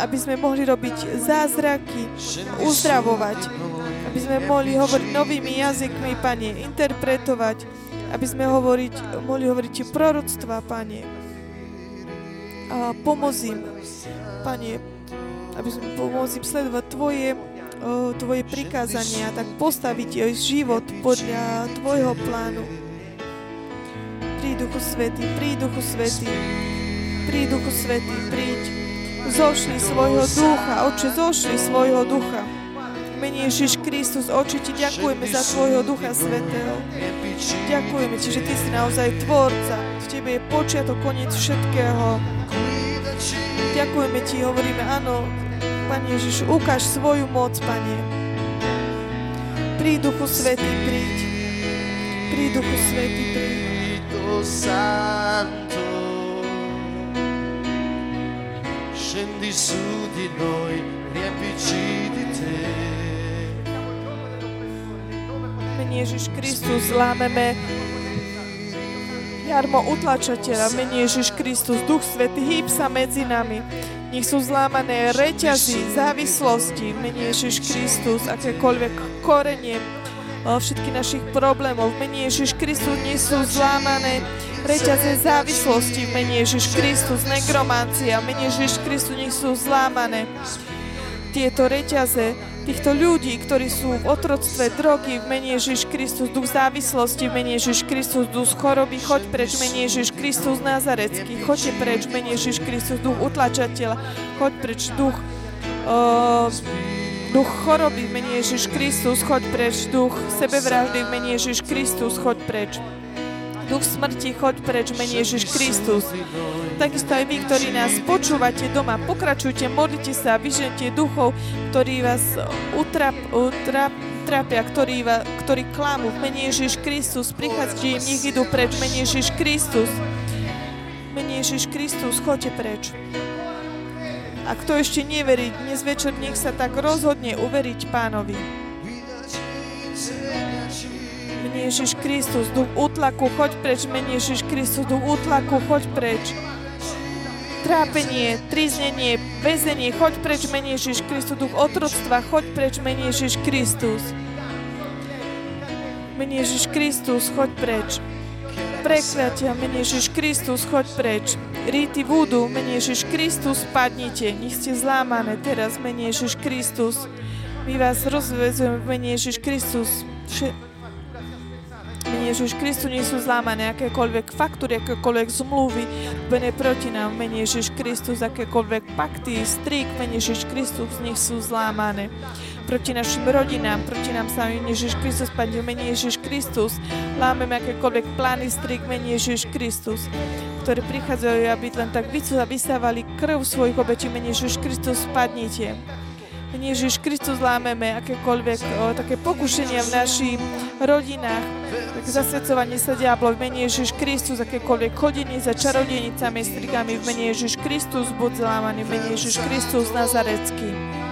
aby sme mohli robiť zázraky, uzdravovať, aby sme mohli hovoriť novými jazykmi, Pane, interpretovať, aby sme hovoriť, mohli hovoriť proroctva, Pane. A pomôcim, Pane, aby sme pomôcim sledovať Tvoje, o, Tvoje prikázania, tak postaviť život podľa Tvojho plánu. Príď Duchu Svety, príď Duchu Svety. Príď, Duchu Svetý, príď. Zošli svojho ducha, Oče, zošli svojho ducha. Mene Ježiš Kristus, Oče, Ti ďakujeme za Tvojho Ducha Svetého. Ďakujeme Ti, že Ty si naozaj Tvorca. V Tebe je počiatok, koniec všetkého. Ďakujeme Ti, hovoríme, áno, Pane Ježiš, ukáž svoju moc, Pane. Príď, Duchu Svetý, príď. Príď, Duchu Svetý, príď. Santo scendi su di noi, riempici di te. Ježiš Kristus, lámeme jarmo utlačateľa, mene Ježiš Kristus, Duch Svetý, hýb sa medzi nami. Nech sú zlámané reťazy, závislosti, mene Ježiš Kristus, akékoľvek korenie všetkých našich problémov. V mene Ježiš Kristus nie sú zlámané reťaze závislosti v Ježiš Kristus, negromancia, v mene Ježiš Kristus nech sú zlámané. Tieto reťaze týchto ľudí, ktorí sú v otroctve drogy, v mene Ježiš Kristus, duch závislosti, v mene Ježiš Kristus, duch choroby, choď preč, v mene Ježiš Kristus Nazarecký, choďte preč, v mene Ježiš Kristus, duch utlačateľa, choď preč, duch, uh, duch choroby, v mene Ježiš Kristus, choď preč, duch sebevraždy, v mene Ježiš Kristus, choď preč. Duch smrti, choď preč, mene Ježiš Kristus. Takisto aj vy, ktorí nás počúvate doma, pokračujte, modlite sa, vyžente duchov, ktorí vás utrap, utrap, trápia, ktorí, ktorí klamú v mene Ježiš Kristus. Prichádzte im, nech idú preč, mene Ježiš Kristus. Mene Ježiš Kristus, choďte preč. A kto ešte neverí, dnes večer nech sa tak rozhodne uveriť pánovi. Mene Ježiš Kristus, duch utlaku, choď preč, mene Ježiš Kristus, duch utlaku, choď preč. Trápenie, triznenie, väzenie, choď preč, mene Ježiš Kristus, duch otroctva, choď preč, mene Ježiš Kristus. Mene Ježiš Kristus, choď preč. Prekliatia, mene Ježiš Kristus, choď preč. Ríty vúdu, mene Ježiš Kristus, padnite, nech ste zlámané teraz, mene Ježiš Kristus. My vás rozvezujeme mene Ježiš Kristus. Ježiš Kristu nie sú zlámané akékoľvek faktúry, akékoľvek zmluvy, mene proti nám, mene Ježiš Kristus, akékoľvek pakty, strik, mene Ježiš Kristus, nech sú zlámané. Proti našim rodinám, proti nám samým Ježiš Kristus, Pane, mene Ježiš Kristus, lámeme akékoľvek plány, strik, mene Ježiš Kristus ktoré prichádzajú, aby len tak vysávali krv svojich obetí, mene Ježiš Kristus, spadnite. Mene Ježiš Kristus lámeme akékoľvek o, také pokušenia v našich rodinách, tak zasvedcovanie sa diablo v mene Ježiš Kristus, akékoľvek chodenie za čarodejnicami, strigami v mene Ježiš Kristus, buď zlámaný v mene Ježiš Kristus Nazarecký.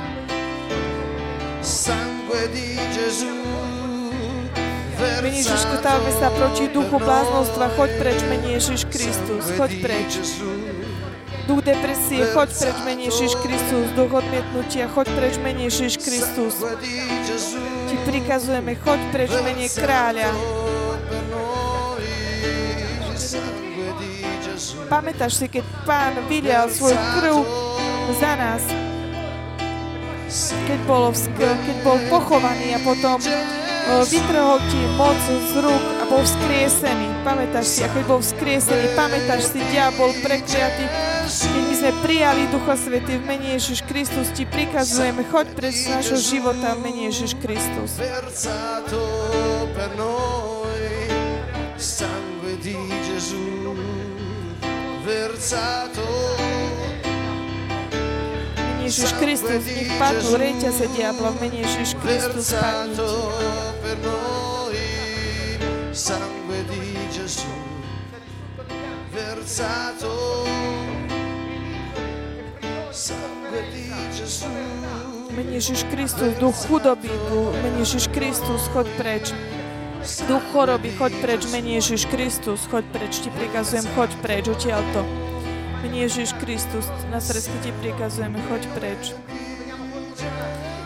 Mene Ježišku, stávame sa proti duchu bláznostva, choď preč, mene Ježiš Kristus, choď preč. Duch depresie, choď preč, mene Ježiš Kristus. Duch odmietnutia, choď preč, mene Ježiš Kristus. Ti prikazujeme, choď preč, mene kráľa. Pamätáš si, keď pán vylial svoj krv za nás, keď bol, keď bol pochovaný a potom vytrhol ti moc z rúk a bol vzkriesený. Pamätáš si, a keď bol vzkriesený, pamätáš si, diabol prekliatý, keď my sme prijali Ducha Svety v mene Ježiš Kristus, ti prikazujeme, choď pred z našho života v mene Ježiš Kristus. Sangue di Gesù Ježiš Kristus, nech padnú reťaze diabla v mene Ježiš Kristus, padnite. Sangue di Gesù versato Mene Ježiš Kristus, duch chudoby, mene Ježiš Kristus, chod preč. Duch choroby, choď preč, mene Ježiš Kristus, choď preč, ti prikazujem, choď preč, odtiaľto. Mene Ježiš Kristus, na sredstve ti prikazujeme, choď preč.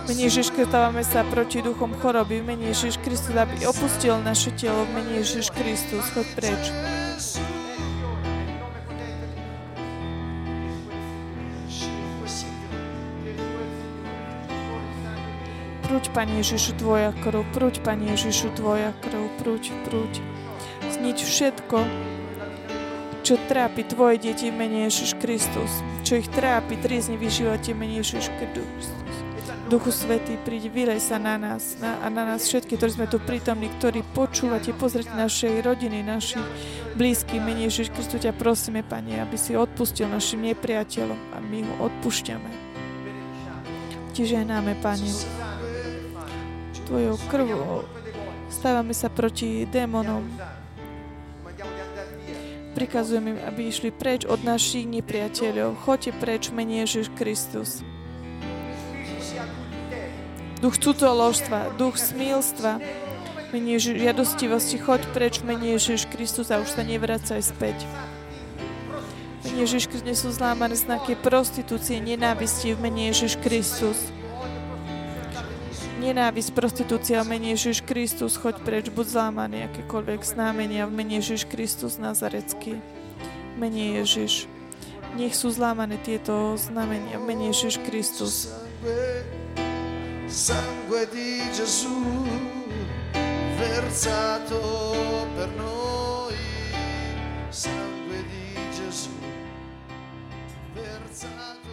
Mene Ježiš, stávame sa proti duchom choroby, mene Ježiš Kristus, aby opustil naše telo, mene Ježiš Kristus, choď preč. Prúď, Pane Ježišu, Tvoja krv, prúď, Pane Ježišu, Tvoja krv, prúď, prúď. Znič všetko, čo trápi Tvoje deti v Ježiš Kristus, čo ich trápi, triezne v živote mene Ježiš Kristus. Duchu Svetý, príď, vylej sa na nás na, a na nás všetky, ktorí sme tu prítomní, ktorí počúvate, pozrite našej rodiny, našich blízkych. Mene Ježiš Kristus ťa prosíme, Pane, aby si odpustil našim nepriateľom a my ho odpúšťame. Ti ženáme, Pane. Tvojou krvou stávame sa proti démonom. Prikazujem im, aby išli preč od našich nepriateľov. Choďte preč, mene Ježiš Kristus. Duch cudoložstva, duch smilstva, mene Ježiš, žiadostivosti, choď preč, mene Ježiš Kristus a už sa nevracaj späť. Mene Ježiš Kristus sú zlámané znaky prostitúcie, nenávisti v mene Ježiš Kristus nenávisť, prostitúcia v mene Ježiš Kristus, choď preč, buď zlámaný, akékoľvek známenia v mene Ježiš Kristus Nazarecký. Mene Ježiš. Nech sú zlámané tieto znamenia v mene Ježiš Kristus. Sangue di Gesù versato per noi. Sangue di Gesù versato